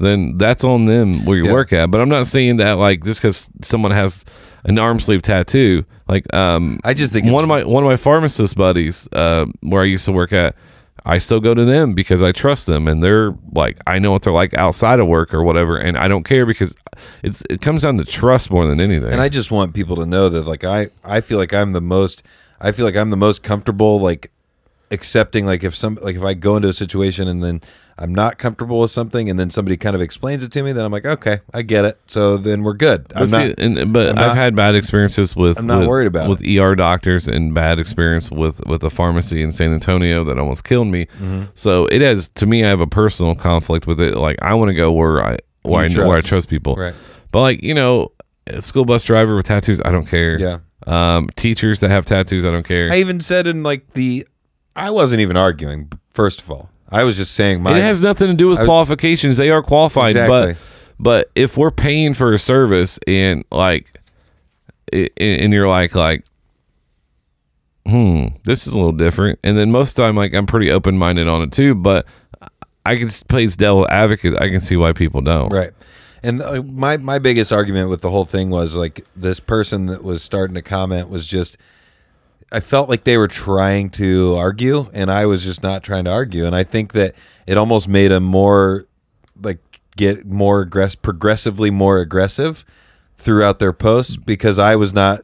then that's on them where you Yeah. work at. But I'm not saying that like just because someone has an arm sleeve tattoo, like um, I just think one of my one of my pharmacist buddies, uh, where I used to work at, I still go to them because I trust them, and they're like I know what they're like outside of work or whatever, and I don't care because it's it comes down to trust more than anything. And I just want people to know that like I I feel like I'm the most I feel like I'm the most comfortable like accepting like if some like if I go into a situation and then I'm not comfortable with something and then somebody kind of explains it to me then I'm like okay I get it so then we're good I'm But see, not and, but I'm I've not- had bad experiences with. I'm not with- worried about with ER doctors and bad experience with with a pharmacy in San Antonio that almost killed me. Mm-hmm. So it has to me. I have a personal conflict with it. Like I want to go where I where I know where I trust. trust people. Right. But like you know, a school bus driver with tattoos, I don't care. Yeah. Um, teachers that have tattoos, I don't care. I even said in like the I wasn't even arguing first of all I was just saying my it has nothing to do with was- qualifications. They are qualified, Exactly. but but if we're paying for a service and like, and you're like like, hmm, this is a little different. And then most of the time, like I'm pretty open minded on it too. But I can play devil advocate. I can see why people don't. Right. And uh, my my biggest argument with the whole thing was like this person that was starting to comment was just I felt like they were trying to argue and I was just not trying to argue and I think that it almost made them more like get more aggressive progressively more aggressive throughout their posts because I was not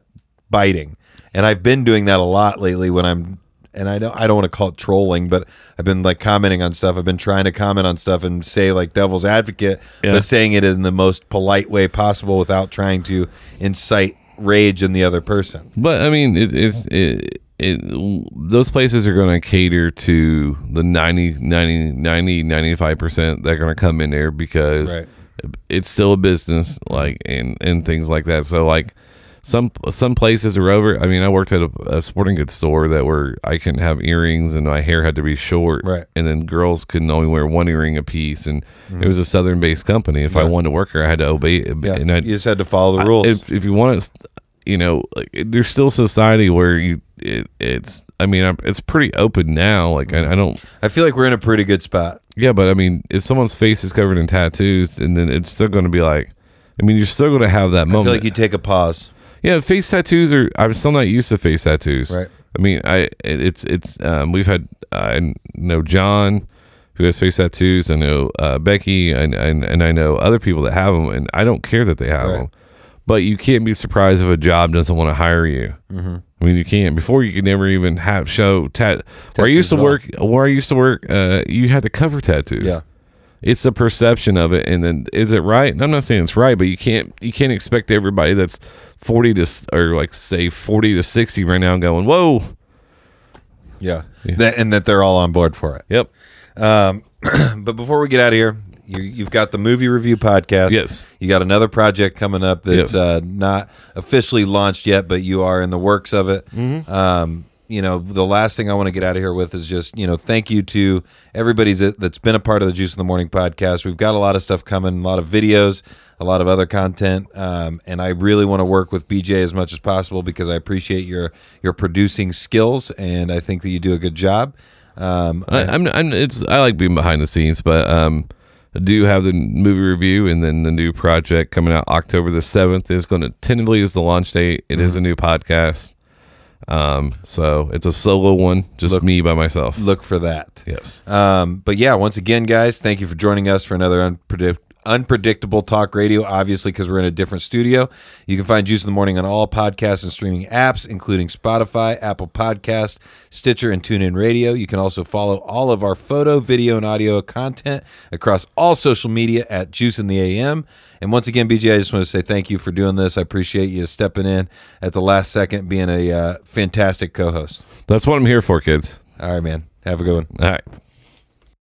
biting. And I've been doing that a lot lately when I'm and I don't I don't want to call it trolling, but I've been like commenting on stuff. I've been trying to comment on stuff and say like devil's advocate, Yeah. but saying it in the most polite way possible without trying to incite rage in the other person. But I mean, it, it's it, it, those places are going to cater to the 90, 90, 90 95% that are going to come in there because Right. it's still a business, like and and things like that. So like some some places are over. I mean, I worked at a, a sporting goods store that where I couldn't have earrings and my hair had to be short, Right. And then girls couldn't only wear one earring a piece, and it was a southern based company. If I Mm-hmm. Wanted to work there, I had to obey. it. Yeah, and I, you just had to follow the rules. if, if you want to, you know, like there's still society where you it, it's. I mean, I'm, it's pretty open now. Like I, I don't. I feel like we're in a pretty good spot. Yeah, but I mean, if someone's face is covered in tattoos, and then it's still going to be like. I mean, you're still going to have that I moment. feel like you take a pause. Yeah, face tattoos are. I'm still not used to face tattoos. Right. I mean, I it's it's. Um, we've had I know John, who has face tattoos. I know uh, Becky, and, and and I know other people that have them, and I don't care that they have Right. them. But you can't be surprised if a job doesn't want to hire you. Mm-hmm. I mean, you can't. Before you could never even have show tat. Where I used to work, where I used to work, uh, you had to cover tattoos Yeah. it's a perception of it and then is it right And i'm not saying it's right but you can't you can't expect everybody that's 40 to or like say 40 to 60 right now going whoa Yeah. Yeah. That, and that they're all on board for it. yep Um, but before we get out of here, you, you've got the movie review podcast. Yes. You got another project coming up that's Yes. uh, not officially launched yet, but you are in the works of it. Mm-hmm. Um, you know, the last thing I want to get out of here with is just, you know, thank you to everybody that- that's been a part of the Juice in the Morning podcast. We've got a lot of stuff coming, a lot of videos, a lot of other content. Um, and I really want to work with BJ as much as possible because I appreciate your, your producing skills and I think that you do a good job. Um, I, I'm, I'm it's i like being behind the scenes but um I do have the movie review and then the new project coming out October the 7th is going to tentatively is the launch date It is a new podcast um so it's a solo one just Look- me by myself look for that. yes Um, but yeah, once again, guys, thank you for joining us for another unpredict- unpredictable talk radio. Obviously, because we're in a different studio. You can find Juice in the Morning on all podcasts and streaming apps, including Spotify, Apple Podcast, Stitcher, and TuneIn Radio. You can also follow all of our photo, video, and audio content across all social media at Juice in the AM. And once again, BJ, I just want to say thank you for doing this. I appreciate you stepping in at the last second, being a uh, fantastic co-host. that's what i'm here for kids All right, man. Have a good one. all right